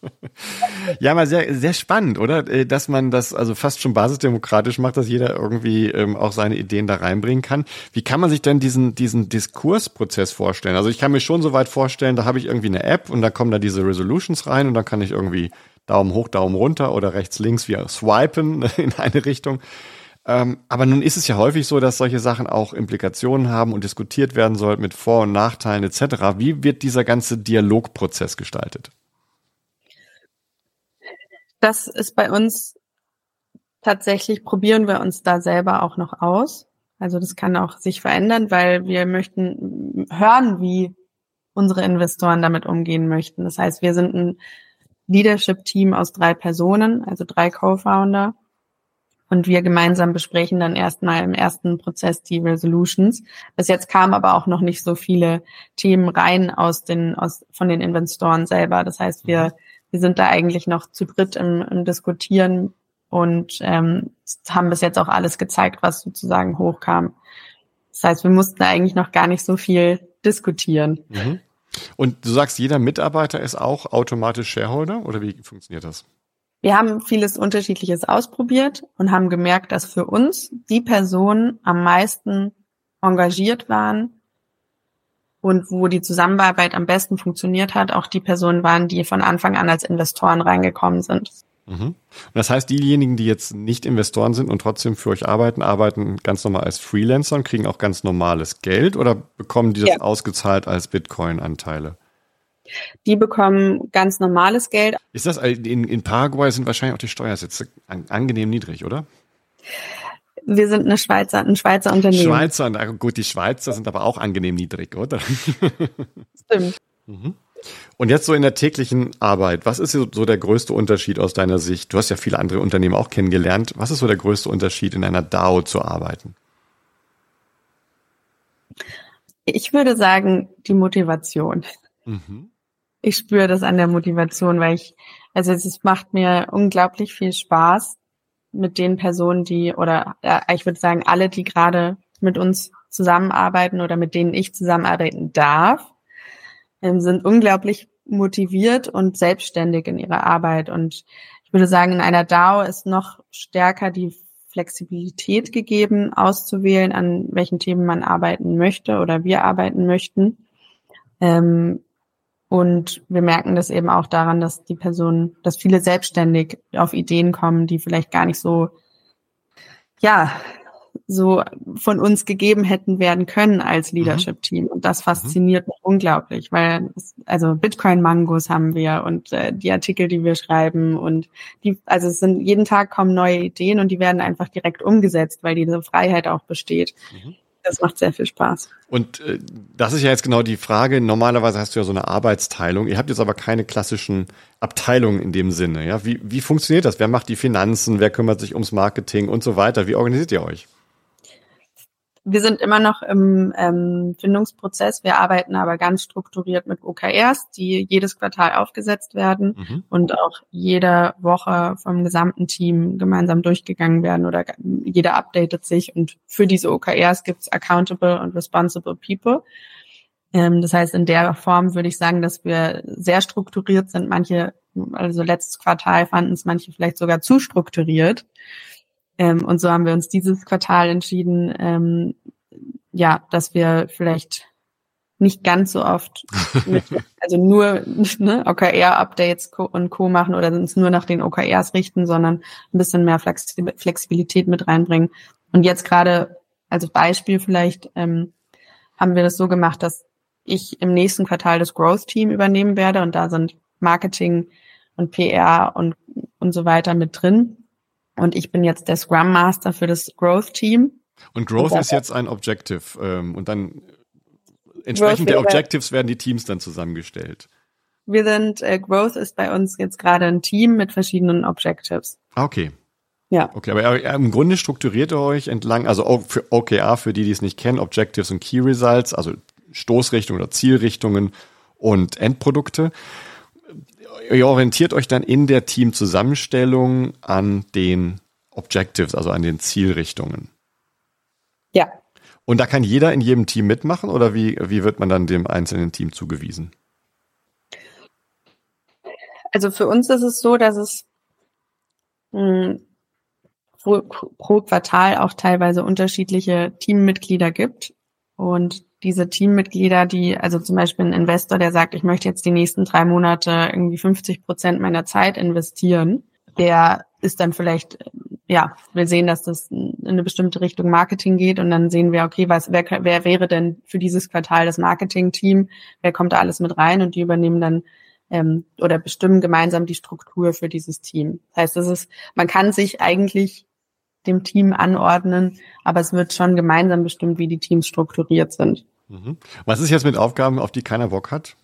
(laughs) ja, mal sehr, sehr spannend, oder? Äh, dass man das also fast schon basisdemokratisch macht, dass jeder irgendwie ähm, auch seine Ideen da reinbringen kann. Wie kann man sich denn diesen, diesen Diskursprozess vorstellen? Also ich kann mir schon so weit vorstellen, da habe ich irgendwie eine App und da kommen da diese Resolutions rein und dann kann ich irgendwie Daumen hoch, Daumen runter oder rechts, links wie swipen (laughs) in eine Richtung. Ähm, aber nun ist es ja häufig so, dass solche Sachen auch Implikationen haben und diskutiert werden sollten mit Vor- und Nachteilen etc. Wie wird dieser ganze Dialogprozess gestaltet? Das ist bei uns tatsächlich, probieren wir uns da selber auch noch aus. Also das kann auch sich verändern, weil wir möchten hören, wie unsere Investoren damit umgehen möchten. Das heißt, wir sind ein Leadership-Team aus drei Personen, also drei Co-Founder. Und wir gemeinsam besprechen dann erstmal im ersten Prozess die Resolutions. Bis jetzt kamen aber auch noch nicht so viele Themen rein aus den, aus, von den Investoren selber. Das heißt, wir, wir sind da eigentlich noch zu dritt im, im Diskutieren und ähm, haben bis jetzt auch alles gezeigt, was sozusagen hochkam. Das heißt, wir mussten eigentlich noch gar nicht so viel diskutieren. Mhm. Und du sagst, jeder Mitarbeiter ist auch automatisch Shareholder oder wie funktioniert das? Wir haben vieles Unterschiedliches ausprobiert und haben gemerkt, dass für uns die Personen am meisten engagiert waren und wo die Zusammenarbeit am besten funktioniert hat, auch die Personen waren, die von Anfang an als Investoren reingekommen sind. Mhm. Und das heißt, diejenigen, die jetzt nicht Investoren sind und trotzdem für euch arbeiten, arbeiten ganz normal als Freelancer und kriegen auch ganz normales Geld oder bekommen die das ja. ausgezahlt als Bitcoin-Anteile? Die bekommen ganz normales Geld. Ist das in, in Paraguay sind wahrscheinlich auch die Steuersätze angenehm niedrig, oder? Wir sind eine Schweizer, ein Schweizer Unternehmen. Schweizer, gut, die Schweizer sind aber auch angenehm niedrig, oder? (laughs) Stimmt. Mhm. Und jetzt so in der täglichen Arbeit, was ist so der größte Unterschied aus deiner Sicht? Du hast ja viele andere Unternehmen auch kennengelernt. Was ist so der größte Unterschied in einer DAO zu arbeiten? Ich würde sagen, die Motivation. Mhm ich spüre das an der Motivation, weil ich, also es macht mir unglaublich viel Spaß mit den Personen, die, oder äh, ich würde sagen, alle, die gerade mit uns zusammenarbeiten oder mit denen ich zusammenarbeiten darf, ähm, sind unglaublich motiviert und selbstständig in ihrer Arbeit. Und ich würde sagen, in einer DAO ist noch stärker die Flexibilität gegeben, auszuwählen, an welchen Themen man arbeiten möchte oder wir arbeiten möchten. Ähm, und wir merken das eben auch daran, dass die Personen, dass viele selbstständig auf Ideen kommen, die vielleicht gar nicht so, ja, so von uns gegeben hätten werden können als mhm. Leadership-Team. Und das fasziniert mich unglaublich, weil es, also Bitcoin-Mangos haben wir und äh, die Artikel, die wir schreiben und die, also es sind jeden Tag kommen neue Ideen und die werden einfach direkt umgesetzt, weil diese Freiheit auch besteht. Mhm. Das macht sehr viel Spaß. Und äh, das ist ja jetzt genau die Frage. Normalerweise hast du ja so eine Arbeitsteilung. Ihr habt jetzt aber keine klassischen Abteilungen in dem Sinne. Ja? Wie, wie funktioniert das? Wer macht die Finanzen? Wer kümmert sich ums Marketing und so weiter? Wie organisiert ihr euch? Wir sind immer noch im ähm, Findungsprozess. Wir arbeiten aber ganz strukturiert mit OKRs, die jedes Quartal aufgesetzt werden mhm. und auch jede Woche vom gesamten Team gemeinsam durchgegangen werden oder jeder updatet sich. Und für diese OKRs gibt es accountable und responsible people. Ähm, das heißt, in der Form würde ich sagen, dass wir sehr strukturiert sind. Manche, also letztes Quartal fanden es manche vielleicht sogar zu strukturiert. Ähm, und so haben wir uns dieses Quartal entschieden, ähm, ja, dass wir vielleicht nicht ganz so oft mit, (laughs) also nur ne, OKR-Updates und Co. machen oder uns nur nach den OKRs richten, sondern ein bisschen mehr Flexibilität mit reinbringen. Und jetzt gerade als Beispiel vielleicht ähm, haben wir das so gemacht, dass ich im nächsten Quartal das Growth-Team übernehmen werde und da sind Marketing und PR und, und so weiter mit drin. Und ich bin jetzt der Scrum Master für das Growth Team. Und Growth und ist jetzt ein Objective. Ähm, und dann entsprechend der Objectives werden die Teams dann zusammengestellt. Wir sind, äh, Growth ist bei uns jetzt gerade ein Team mit verschiedenen Objectives. Ah, okay. Ja. Okay, aber im Grunde strukturiert ihr euch entlang, also für OKR, für die, die es nicht kennen, Objectives und Key Results, also Stoßrichtungen oder Zielrichtungen und Endprodukte ihr orientiert euch dann in der Teamzusammenstellung an den Objectives, also an den Zielrichtungen. Ja. Und da kann jeder in jedem Team mitmachen oder wie, wie wird man dann dem einzelnen Team zugewiesen? Also für uns ist es so, dass es mh, hm, pro, pro Quartal auch teilweise unterschiedliche Teammitglieder gibt. Und diese Teammitglieder, die, also zum Beispiel ein Investor, der sagt, ich möchte jetzt die nächsten drei Monate irgendwie 50 Prozent meiner Zeit investieren, der ist dann vielleicht, ja, wir sehen, dass das in eine bestimmte Richtung Marketing geht und dann sehen wir, okay, was, wer, wer wäre denn für dieses Quartal das Marketing-Team? Wer kommt da alles mit rein? Und die übernehmen dann ähm, oder bestimmen gemeinsam die Struktur für dieses Team. Das heißt, das ist, man kann sich eigentlich dem Team anordnen, aber es wird schon gemeinsam bestimmt, wie die Teams strukturiert sind. Mhm. Was ist jetzt mit Aufgaben, auf die keiner Bock hat?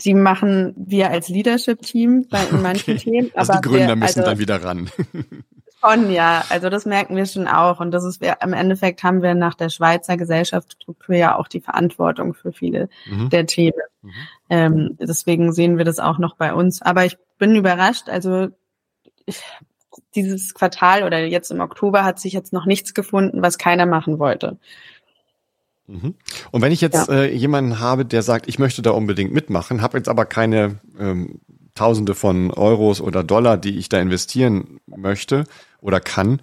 die machen wir als Leadership-Team bei in (laughs) manchen okay. Themen. Also die Gründer wir, müssen also, dann wieder ran. (laughs) Schon, ja. Also das merken wir schon auch. Und das ist, wir, im Endeffekt haben wir nach der Schweizer Gesellschaftsstruktur ja auch die Verantwortung für viele mhm. der Themen. Mhm. Ähm, deswegen sehen wir das auch noch bei uns. Aber ich bin überrascht. Also ich, dieses Quartal oder jetzt im Oktober hat sich jetzt noch nichts gefunden, was keiner machen wollte. Mhm. Und wenn ich jetzt ja. äh, jemanden habe, der sagt, ich möchte da unbedingt mitmachen, habe jetzt aber keine ähm, Tausende von Euros oder Dollar, die ich da investieren möchte oder kann,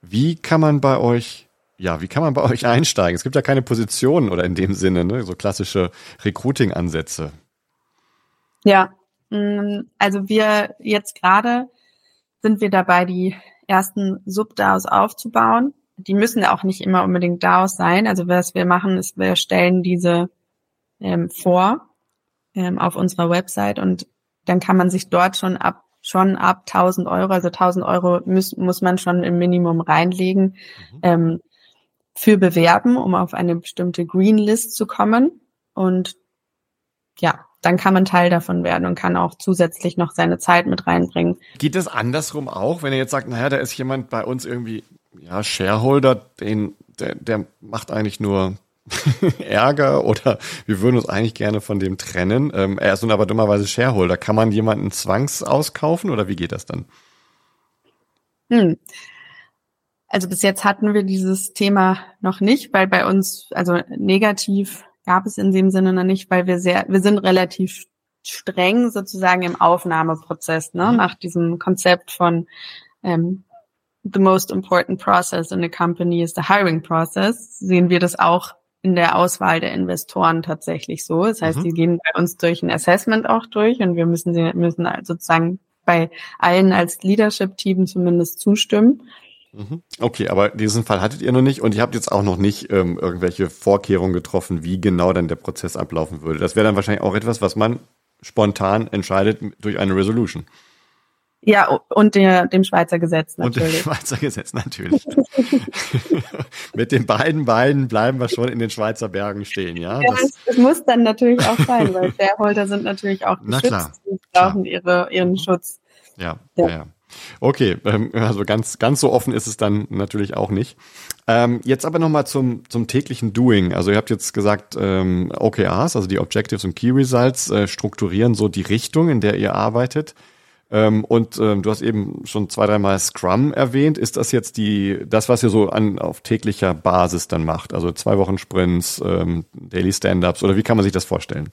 wie kann man bei euch, ja, wie kann man bei euch (laughs) einsteigen? Es gibt ja keine Positionen oder in dem Sinne, ne, so klassische Recruiting-Ansätze. Ja, mm, also wir jetzt gerade sind wir dabei, die ersten Subdaos aufzubauen die müssen auch nicht immer unbedingt DAOs sein. Also was wir machen, ist, wir stellen diese ähm, vor ähm, auf unserer Website und dann kann man sich dort schon ab schon ab 1000 Euro, also 1000 Euro muss, muss man schon im Minimum reinlegen, mhm. ähm, für bewerben, um auf eine bestimmte Green List zu kommen. Und ja, dann kann man Teil davon werden und kann auch zusätzlich noch seine Zeit mit reinbringen. Geht es andersrum auch, wenn ihr jetzt sagt, naja, da ist jemand bei uns irgendwie ja, Shareholder, den, der, der macht eigentlich nur (laughs) Ärger oder wir würden uns eigentlich gerne von dem trennen. Ähm, er ist nun aber dummerweise Shareholder. Kann man jemanden zwangsauskaufen oder wie geht das dann? Hm. Also bis jetzt hatten wir dieses Thema noch nicht, weil bei uns, also negativ gab es in dem Sinne noch nicht, weil wir sehr, wir sind relativ streng sozusagen im Aufnahmeprozess, ne, mhm. nach diesem Konzept von ähm, the most important process in a company is the hiring process, sehen wir das auch in der Auswahl der Investoren tatsächlich so. Das heißt, mhm. die gehen bei uns durch ein Assessment auch durch und wir müssen sie müssen sozusagen bei allen als Leadership-Team zumindest zustimmen. Mhm. Okay, aber diesen Fall hattet ihr noch nicht und ihr habt jetzt auch noch nicht ähm, irgendwelche Vorkehrungen getroffen, wie genau dann der Prozess ablaufen würde. Das wäre dann wahrscheinlich auch etwas, was man spontan entscheidet durch eine Resolution. Ja, und der, dem Schweizer Gesetz natürlich. Und dem Schweizer Gesetz natürlich. (laughs) Mit den beiden Beinen bleiben wir schon in den Schweizer Bergen stehen, ja? ja das, das muss dann natürlich auch sein, weil Shareholder sind natürlich auch geschützt. Na klar. Die brauchen ihre, ihren mhm. Schutz. Ja, ja. ja. Okay, ähm, also ganz, ganz so offen ist es dann natürlich auch nicht. Ähm, jetzt aber nochmal zum, zum täglichen Doing. Also ihr habt jetzt gesagt, ähm, OKRs, also die Objectives und Key Results, äh, strukturieren so die Richtung, in der ihr arbeitet. Ähm, und ähm, du hast eben schon zwei, dreimal Scrum erwähnt. Ist das jetzt die, das, was ihr so an, auf täglicher Basis dann macht? Also zwei Wochen Sprints, ähm, Daily Stand-Ups oder wie kann man sich das vorstellen?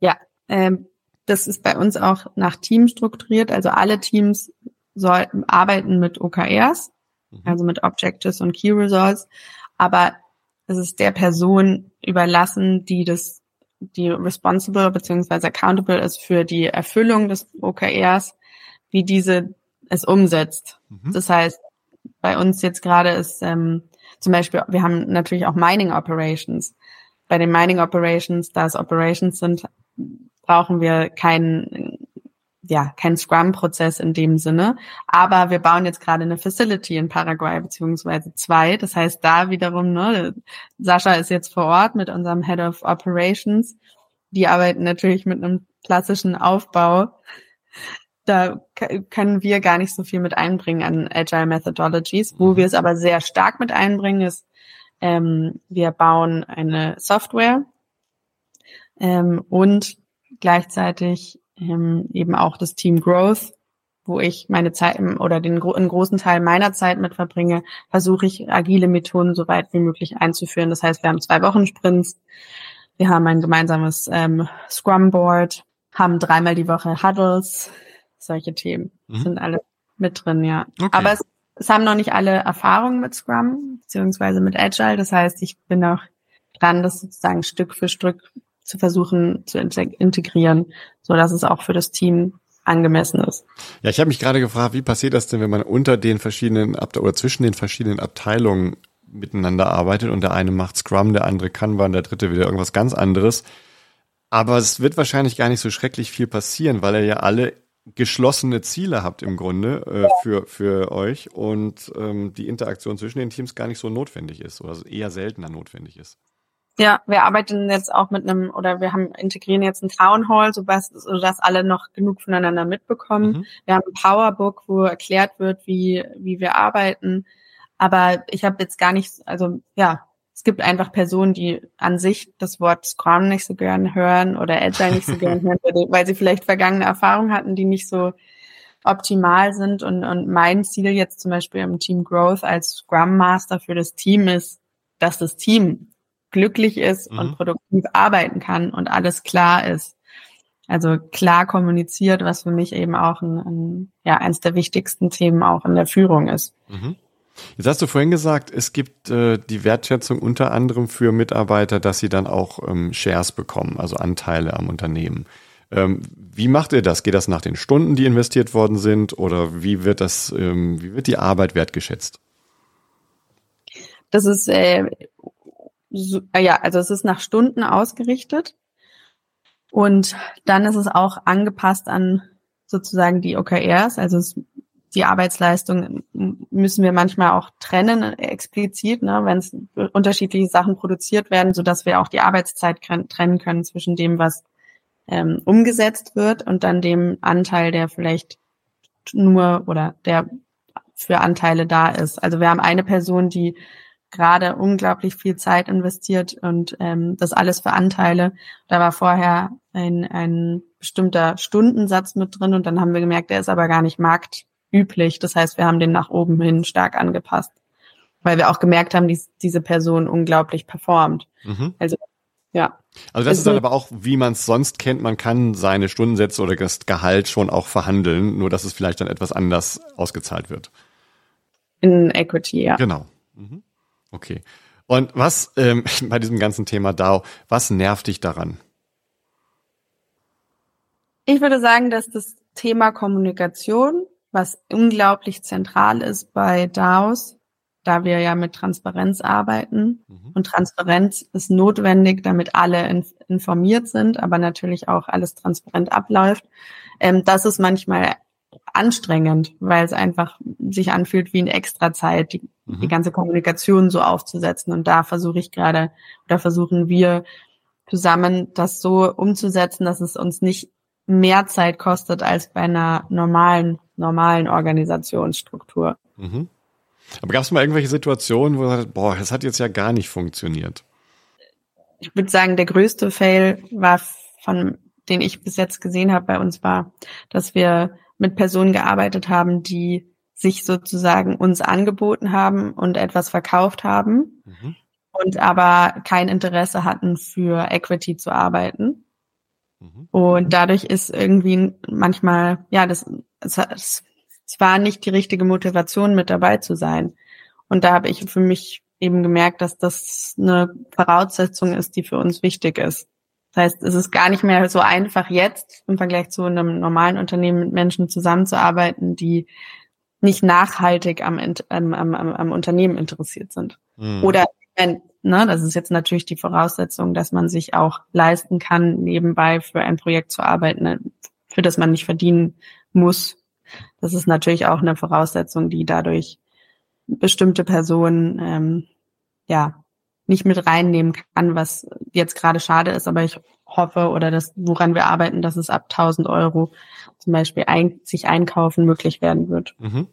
Ja, ähm, das ist bei uns auch nach Team strukturiert. Also alle Teams sollten arbeiten mit OKRs, mhm. also mit Objectives und Key Results. Aber es ist der Person überlassen, die das die responsible beziehungsweise accountable ist für die Erfüllung des OKRs, wie diese es umsetzt. Mhm. Das heißt, bei uns jetzt gerade ist ähm, zum Beispiel, wir haben natürlich auch Mining Operations. Bei den Mining Operations, da es Operations sind, brauchen wir keinen ja, kein Scrum-Prozess in dem Sinne. Aber wir bauen jetzt gerade eine Facility in Paraguay, beziehungsweise zwei. Das heißt, da wiederum, ne, Sascha ist jetzt vor Ort mit unserem Head of Operations. Die arbeiten natürlich mit einem klassischen Aufbau. Da können wir gar nicht so viel mit einbringen an Agile Methodologies. Wo wir es aber sehr stark mit einbringen, ist, ähm, wir bauen eine Software ähm, und gleichzeitig ähm, eben auch das Team Growth, wo ich meine Zeit oder den einen großen Teil meiner Zeit mit verbringe, versuche ich agile Methoden so weit wie möglich einzuführen. Das heißt, wir haben zwei Wochen Sprints, wir haben ein gemeinsames ähm, Scrum Board, haben dreimal die Woche Huddles, solche Themen mhm. sind alle mit drin, ja. Okay. Aber es, es haben noch nicht alle Erfahrungen mit Scrum beziehungsweise mit Agile. Das heißt, ich bin auch dran, das sozusagen Stück für Stück zu versuchen zu integrieren, so dass es auch für das Team angemessen ist. Ja, ich habe mich gerade gefragt, wie passiert das denn, wenn man unter den verschiedenen oder zwischen den verschiedenen Abteilungen miteinander arbeitet und der eine macht Scrum, der andere Kanban, der dritte wieder irgendwas ganz anderes. Aber es wird wahrscheinlich gar nicht so schrecklich viel passieren, weil ihr ja alle geschlossene Ziele habt im Grunde äh, für, für euch und ähm, die Interaktion zwischen den Teams gar nicht so notwendig ist oder eher seltener notwendig ist. Ja, wir arbeiten jetzt auch mit einem oder wir haben integrieren jetzt ein Town Hall, sodass, sodass alle noch genug voneinander mitbekommen. Mhm. Wir haben ein Powerbook, wo erklärt wird, wie wie wir arbeiten. Aber ich habe jetzt gar nicht, also ja, es gibt einfach Personen, die an sich das Wort Scrum nicht so gern hören oder Agile nicht so gern (laughs) hören, weil sie vielleicht vergangene Erfahrungen hatten, die nicht so optimal sind. Und, und mein Ziel jetzt zum Beispiel im Team Growth als Scrum Master für das Team ist, dass das Team glücklich ist mhm. und produktiv arbeiten kann und alles klar ist. Also klar kommuniziert, was für mich eben auch ein, ein ja eines der wichtigsten Themen auch in der Führung ist. Mhm. Jetzt hast du vorhin gesagt, es gibt äh, die Wertschätzung unter anderem für Mitarbeiter, dass sie dann auch ähm, Shares bekommen, also Anteile am Unternehmen. Ähm, wie macht ihr das? Geht das nach den Stunden, die investiert worden sind, oder wie wird das, ähm, wie wird die Arbeit wertgeschätzt? Das ist äh, so, äh, ja, also es ist nach Stunden ausgerichtet und dann ist es auch angepasst an sozusagen die OKRs, also es die Arbeitsleistung müssen wir manchmal auch trennen, explizit, ne, wenn es unterschiedliche Sachen produziert werden, so dass wir auch die Arbeitszeit trennen können zwischen dem, was ähm, umgesetzt wird und dann dem Anteil, der vielleicht nur oder der für Anteile da ist. Also wir haben eine Person, die gerade unglaublich viel Zeit investiert und ähm, das alles für Anteile. Da war vorher ein, ein bestimmter Stundensatz mit drin und dann haben wir gemerkt, der ist aber gar nicht markt üblich. Das heißt, wir haben den nach oben hin stark angepasst, weil wir auch gemerkt haben, dass diese Person unglaublich performt. Mhm. Also ja. Also das ist dann aber auch, wie man es sonst kennt, man kann seine Stundensätze oder das Gehalt schon auch verhandeln, nur dass es vielleicht dann etwas anders ausgezahlt wird. In Equity, ja. Genau. Mhm. Okay. Und was ähm, (laughs) bei diesem ganzen Thema DAO, was nervt dich daran? Ich würde sagen, dass das Thema Kommunikation was unglaublich zentral ist bei DAOs, da wir ja mit Transparenz arbeiten. Mhm. Und Transparenz ist notwendig, damit alle in, informiert sind, aber natürlich auch alles transparent abläuft. Ähm, das ist manchmal anstrengend, weil es einfach sich anfühlt wie eine Extrazeit, die, mhm. die ganze Kommunikation so aufzusetzen. Und da versuche ich gerade, oder versuchen wir zusammen, das so umzusetzen, dass es uns nicht mehr Zeit kostet als bei einer normalen, normalen Organisationsstruktur. Mhm. Aber gab es mal irgendwelche Situationen, wo du sagst, boah, das hat jetzt ja gar nicht funktioniert? Ich würde sagen, der größte Fail war von, den ich bis jetzt gesehen habe bei uns war, dass wir mit Personen gearbeitet haben, die sich sozusagen uns angeboten haben und etwas verkauft haben mhm. und aber kein Interesse hatten für Equity zu arbeiten. Mhm. Und dadurch ist irgendwie manchmal, ja, das, es, es war nicht die richtige Motivation, mit dabei zu sein. Und da habe ich für mich eben gemerkt, dass das eine Voraussetzung ist, die für uns wichtig ist. Das heißt, es ist gar nicht mehr so einfach jetzt im Vergleich zu einem normalen Unternehmen mit Menschen zusammenzuarbeiten, die nicht nachhaltig am, am, am, am Unternehmen interessiert sind. Mhm. Oder ne, das ist jetzt natürlich die Voraussetzung, dass man sich auch leisten kann, nebenbei für ein Projekt zu arbeiten, ne, für das man nicht verdienen muss. Das ist natürlich auch eine Voraussetzung, die dadurch bestimmte Personen ähm, ja nicht mit reinnehmen kann, was jetzt gerade schade ist, aber ich hoffe oder das, woran wir arbeiten, dass es ab 1000 Euro zum Beispiel ein, sich einkaufen möglich werden wird. Mhm.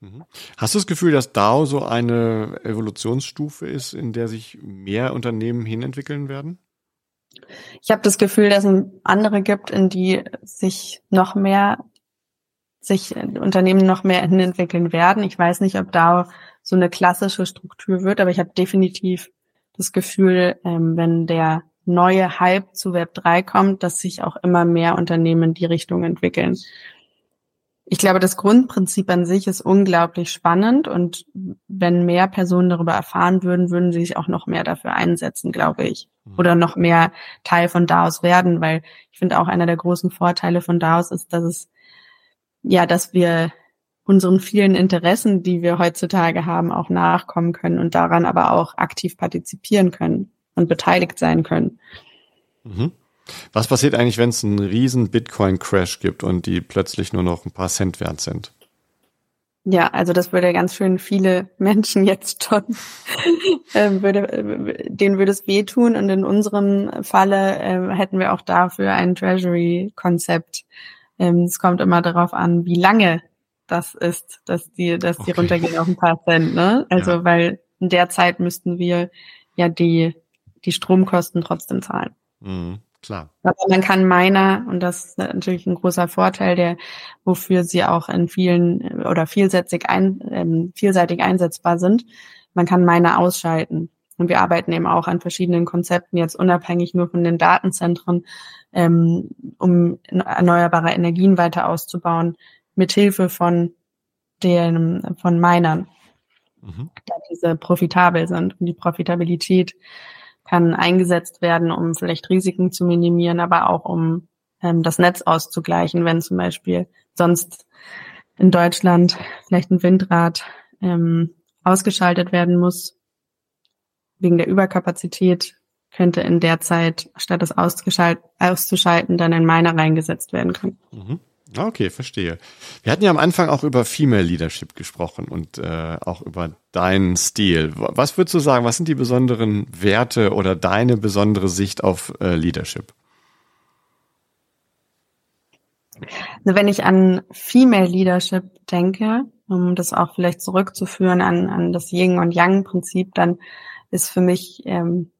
Mhm. Hast du das Gefühl, dass DAO so eine Evolutionsstufe ist, in der sich mehr Unternehmen hinentwickeln werden? Ich habe das Gefühl, dass es andere gibt, in die sich noch mehr, sich Unternehmen noch mehr hinentwickeln werden. Ich weiß nicht, ob DAO so eine klassische Struktur wird, aber ich habe definitiv das Gefühl, ähm, wenn der neue Hype zu Web 3 kommt, dass sich auch immer mehr Unternehmen in die Richtung entwickeln ich glaube, das Grundprinzip an sich ist unglaublich spannend und wenn mehr Personen darüber erfahren würden, würden sie sich auch noch mehr dafür einsetzen, glaube ich. Mhm. Oder noch mehr Teil von DAOs werden, weil ich finde auch einer der großen Vorteile von DAOs ist, dass es, ja, dass wir unseren vielen Interessen, die wir heutzutage haben, auch nachkommen können und daran aber auch aktiv partizipieren können und beteiligt sein können. Mhm. Was passiert eigentlich, wenn es einen riesen Bitcoin-Crash gibt und die plötzlich nur noch ein paar Cent wert sind? Ja, also das würde ganz schön viele (laughs) Menschen jetzt schon, äh, würde, denen würde es wehtun. Und in unserem Falle äh, hätten wir auch dafür ein Treasury-Konzept. Ähm, es kommt immer darauf an, wie lange das ist, dass die, dass die okay. runtergehen auf ein paar Cent. Ne? Also ja. weil in der Zeit müssten wir ja die, die Stromkosten trotzdem zahlen. Mhm. Klar. Aber man kann meiner, und das ist natürlich ein großer Vorteil, der, wofür sie auch in vielen oder vielseitig, ein, ähm, vielseitig einsetzbar sind, man kann meiner ausschalten. Und wir arbeiten eben auch an verschiedenen Konzepten, jetzt unabhängig nur von den Datenzentren, ähm, um erneuerbare Energien weiter auszubauen, mit Hilfe von den, von Minern, mhm. da diese profitabel sind. Und die Profitabilität kann eingesetzt werden, um vielleicht Risiken zu minimieren, aber auch um ähm, das Netz auszugleichen, wenn zum Beispiel sonst in Deutschland vielleicht ein Windrad ähm, ausgeschaltet werden muss wegen der Überkapazität, könnte in der Zeit, statt es auszuschalten, dann ein Miner reingesetzt werden können. Mhm. Okay, verstehe. Wir hatten ja am Anfang auch über Female Leadership gesprochen und äh, auch über deinen Stil. Was würdest du sagen, was sind die besonderen Werte oder deine besondere Sicht auf äh, Leadership? Also wenn ich an Female Leadership denke, um das auch vielleicht zurückzuführen an, an das Yin und Yang Prinzip, dann ist für mich ähm,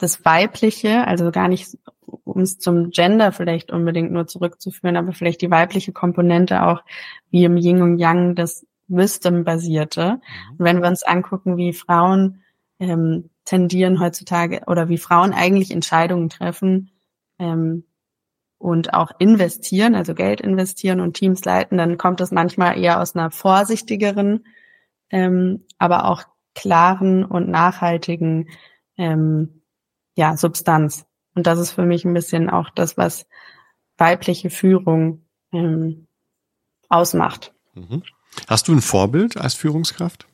das Weibliche, also gar nicht um es zum Gender vielleicht unbedingt nur zurückzuführen, aber vielleicht die weibliche Komponente auch wie im Yin und Yang das Wisdom-basierte. Mhm. Und wenn wir uns angucken, wie Frauen ähm, tendieren heutzutage oder wie Frauen eigentlich Entscheidungen treffen ähm, und auch investieren, also Geld investieren und Teams leiten, dann kommt das manchmal eher aus einer vorsichtigeren, ähm, aber auch klaren und nachhaltigen ähm, ja, Substanz. Und das ist für mich ein bisschen auch das, was weibliche Führung ähm, ausmacht. Mhm. Hast du ein Vorbild als Führungskraft?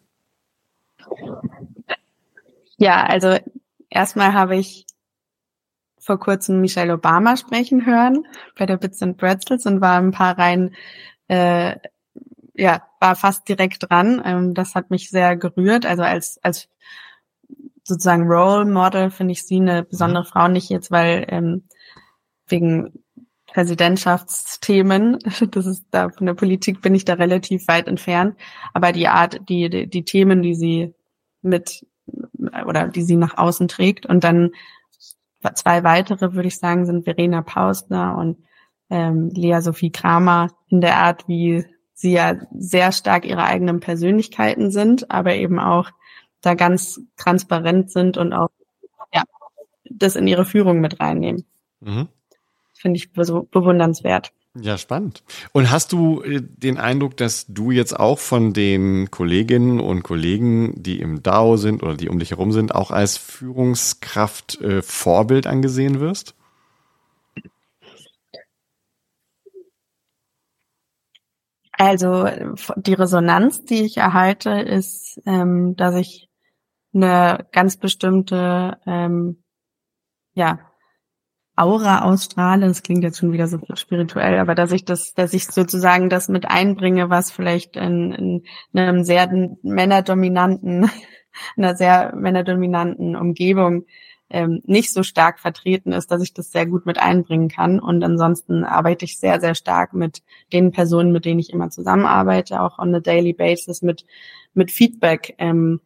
Ja, also erstmal habe ich vor kurzem Michelle Obama sprechen hören bei der Bits and Pretzels und war ein paar Reihen, äh, ja, war fast direkt dran. Ähm, das hat mich sehr gerührt. Also als, als sozusagen Role Model finde ich sie eine besondere mhm. Frau, nicht jetzt, weil ähm, wegen Präsidentschaftsthemen, (laughs) das ist da von der Politik bin ich da relativ weit entfernt, aber die Art, die, die, die Themen, die sie mit oder die sie nach außen trägt. Und dann zwei weitere, würde ich sagen, sind Verena Pausner und ähm, Lea Sophie Kramer in der Art, wie sie ja sehr stark ihre eigenen Persönlichkeiten sind, aber eben auch da ganz transparent sind und auch ja, das in ihre Führung mit reinnehmen. Mhm. Finde ich bewundernswert. Ja, spannend. Und hast du äh, den Eindruck, dass du jetzt auch von den Kolleginnen und Kollegen, die im DAO sind oder die um dich herum sind, auch als Führungskraft äh, Vorbild angesehen wirst? Also die Resonanz, die ich erhalte, ist, ähm, dass ich eine ganz bestimmte ähm, ja, Aura ausstrahle. Das klingt jetzt schon wieder so spirituell, aber dass ich das, dass ich sozusagen das mit einbringe, was vielleicht in, in einem sehr männerdominanten, (laughs) einer sehr männerdominanten Umgebung ähm, nicht so stark vertreten ist, dass ich das sehr gut mit einbringen kann. Und ansonsten arbeite ich sehr, sehr stark mit den Personen, mit denen ich immer zusammenarbeite, auch on a daily basis mit, mit Feedback ähm,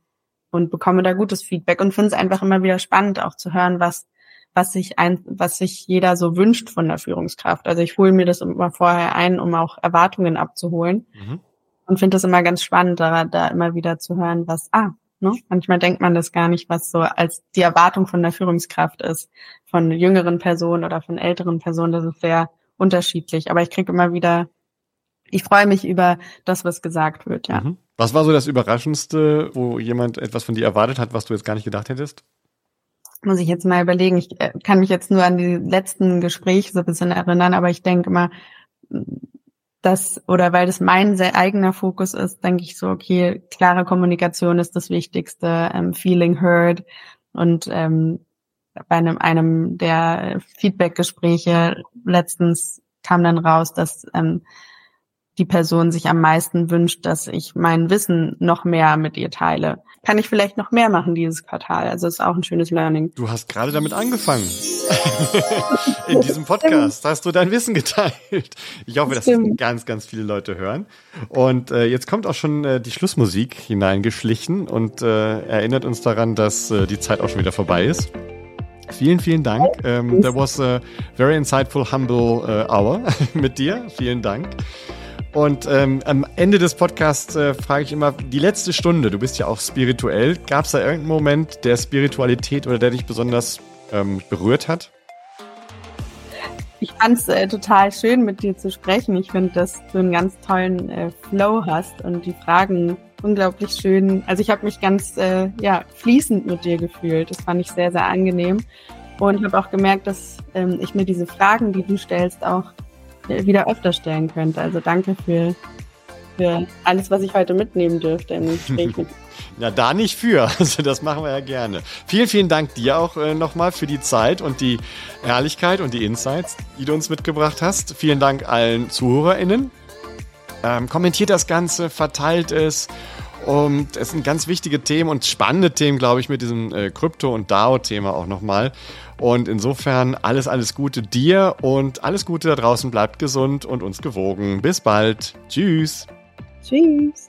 und bekomme da gutes Feedback und finde es einfach immer wieder spannend, auch zu hören, was was sich ein, was sich jeder so wünscht von der Führungskraft. Also ich hole mir das immer vorher ein, um auch Erwartungen abzuholen mhm. und finde das immer ganz spannend, da, da immer wieder zu hören, was ah Ne? Manchmal denkt man das gar nicht, was so als die Erwartung von der Führungskraft ist, von jüngeren Personen oder von älteren Personen. Das ist sehr unterschiedlich. Aber ich kriege immer wieder, ich freue mich über das, was gesagt wird, ja. Mhm. Was war so das Überraschendste, wo jemand etwas von dir erwartet hat, was du jetzt gar nicht gedacht hättest? Muss ich jetzt mal überlegen. Ich äh, kann mich jetzt nur an die letzten Gespräche so ein bisschen erinnern, aber ich denke immer, das oder weil das mein sehr eigener Fokus ist, denke ich so, okay, klare Kommunikation ist das Wichtigste, ähm, feeling heard und ähm, bei einem, einem der Feedback-Gespräche letztens kam dann raus, dass ähm, die Person sich am meisten wünscht, dass ich mein Wissen noch mehr mit ihr teile. Kann ich vielleicht noch mehr machen dieses Quartal? Also ist auch ein schönes Learning. Du hast gerade damit angefangen. (laughs) In diesem Podcast hast du dein Wissen geteilt. Ich hoffe, dass das ganz, ganz viele Leute hören. Und äh, jetzt kommt auch schon äh, die Schlussmusik hineingeschlichen und äh, erinnert uns daran, dass äh, die Zeit auch schon wieder vorbei ist. Vielen, vielen Dank. Um, ähm, that was a very insightful, humble uh, hour (laughs) mit dir. Vielen Dank. Und ähm, am Ende des Podcasts äh, frage ich immer, die letzte Stunde, du bist ja auch spirituell, gab es da irgendeinen Moment der Spiritualität oder der dich besonders ähm, berührt hat? Ich fand es äh, total schön, mit dir zu sprechen. Ich finde, dass du einen ganz tollen äh, Flow hast und die Fragen unglaublich schön. Also ich habe mich ganz äh, ja, fließend mit dir gefühlt. Das fand ich sehr, sehr angenehm. Und habe auch gemerkt, dass ähm, ich mir diese Fragen, die du stellst, auch wieder öfter stellen könnte. Also danke für, für alles, was ich heute mitnehmen dürfte im Gespräch Ja, (laughs) da nicht für. (laughs) Also das machen wir ja gerne. Vielen, vielen Dank dir auch äh, nochmal für die Zeit und die Ehrlichkeit und die Insights, die du uns mitgebracht hast. Vielen Dank allen ZuhörerInnen. Ähm, kommentiert das Ganze, verteilt es. Und es sind ganz wichtige Themen und spannende Themen, glaube ich, mit diesem äh, Krypto- und DAO-Thema auch nochmal. Und insofern alles, alles Gute dir und alles Gute da draußen. Bleibt gesund und uns gewogen. Bis bald. Tschüss. Tschüss.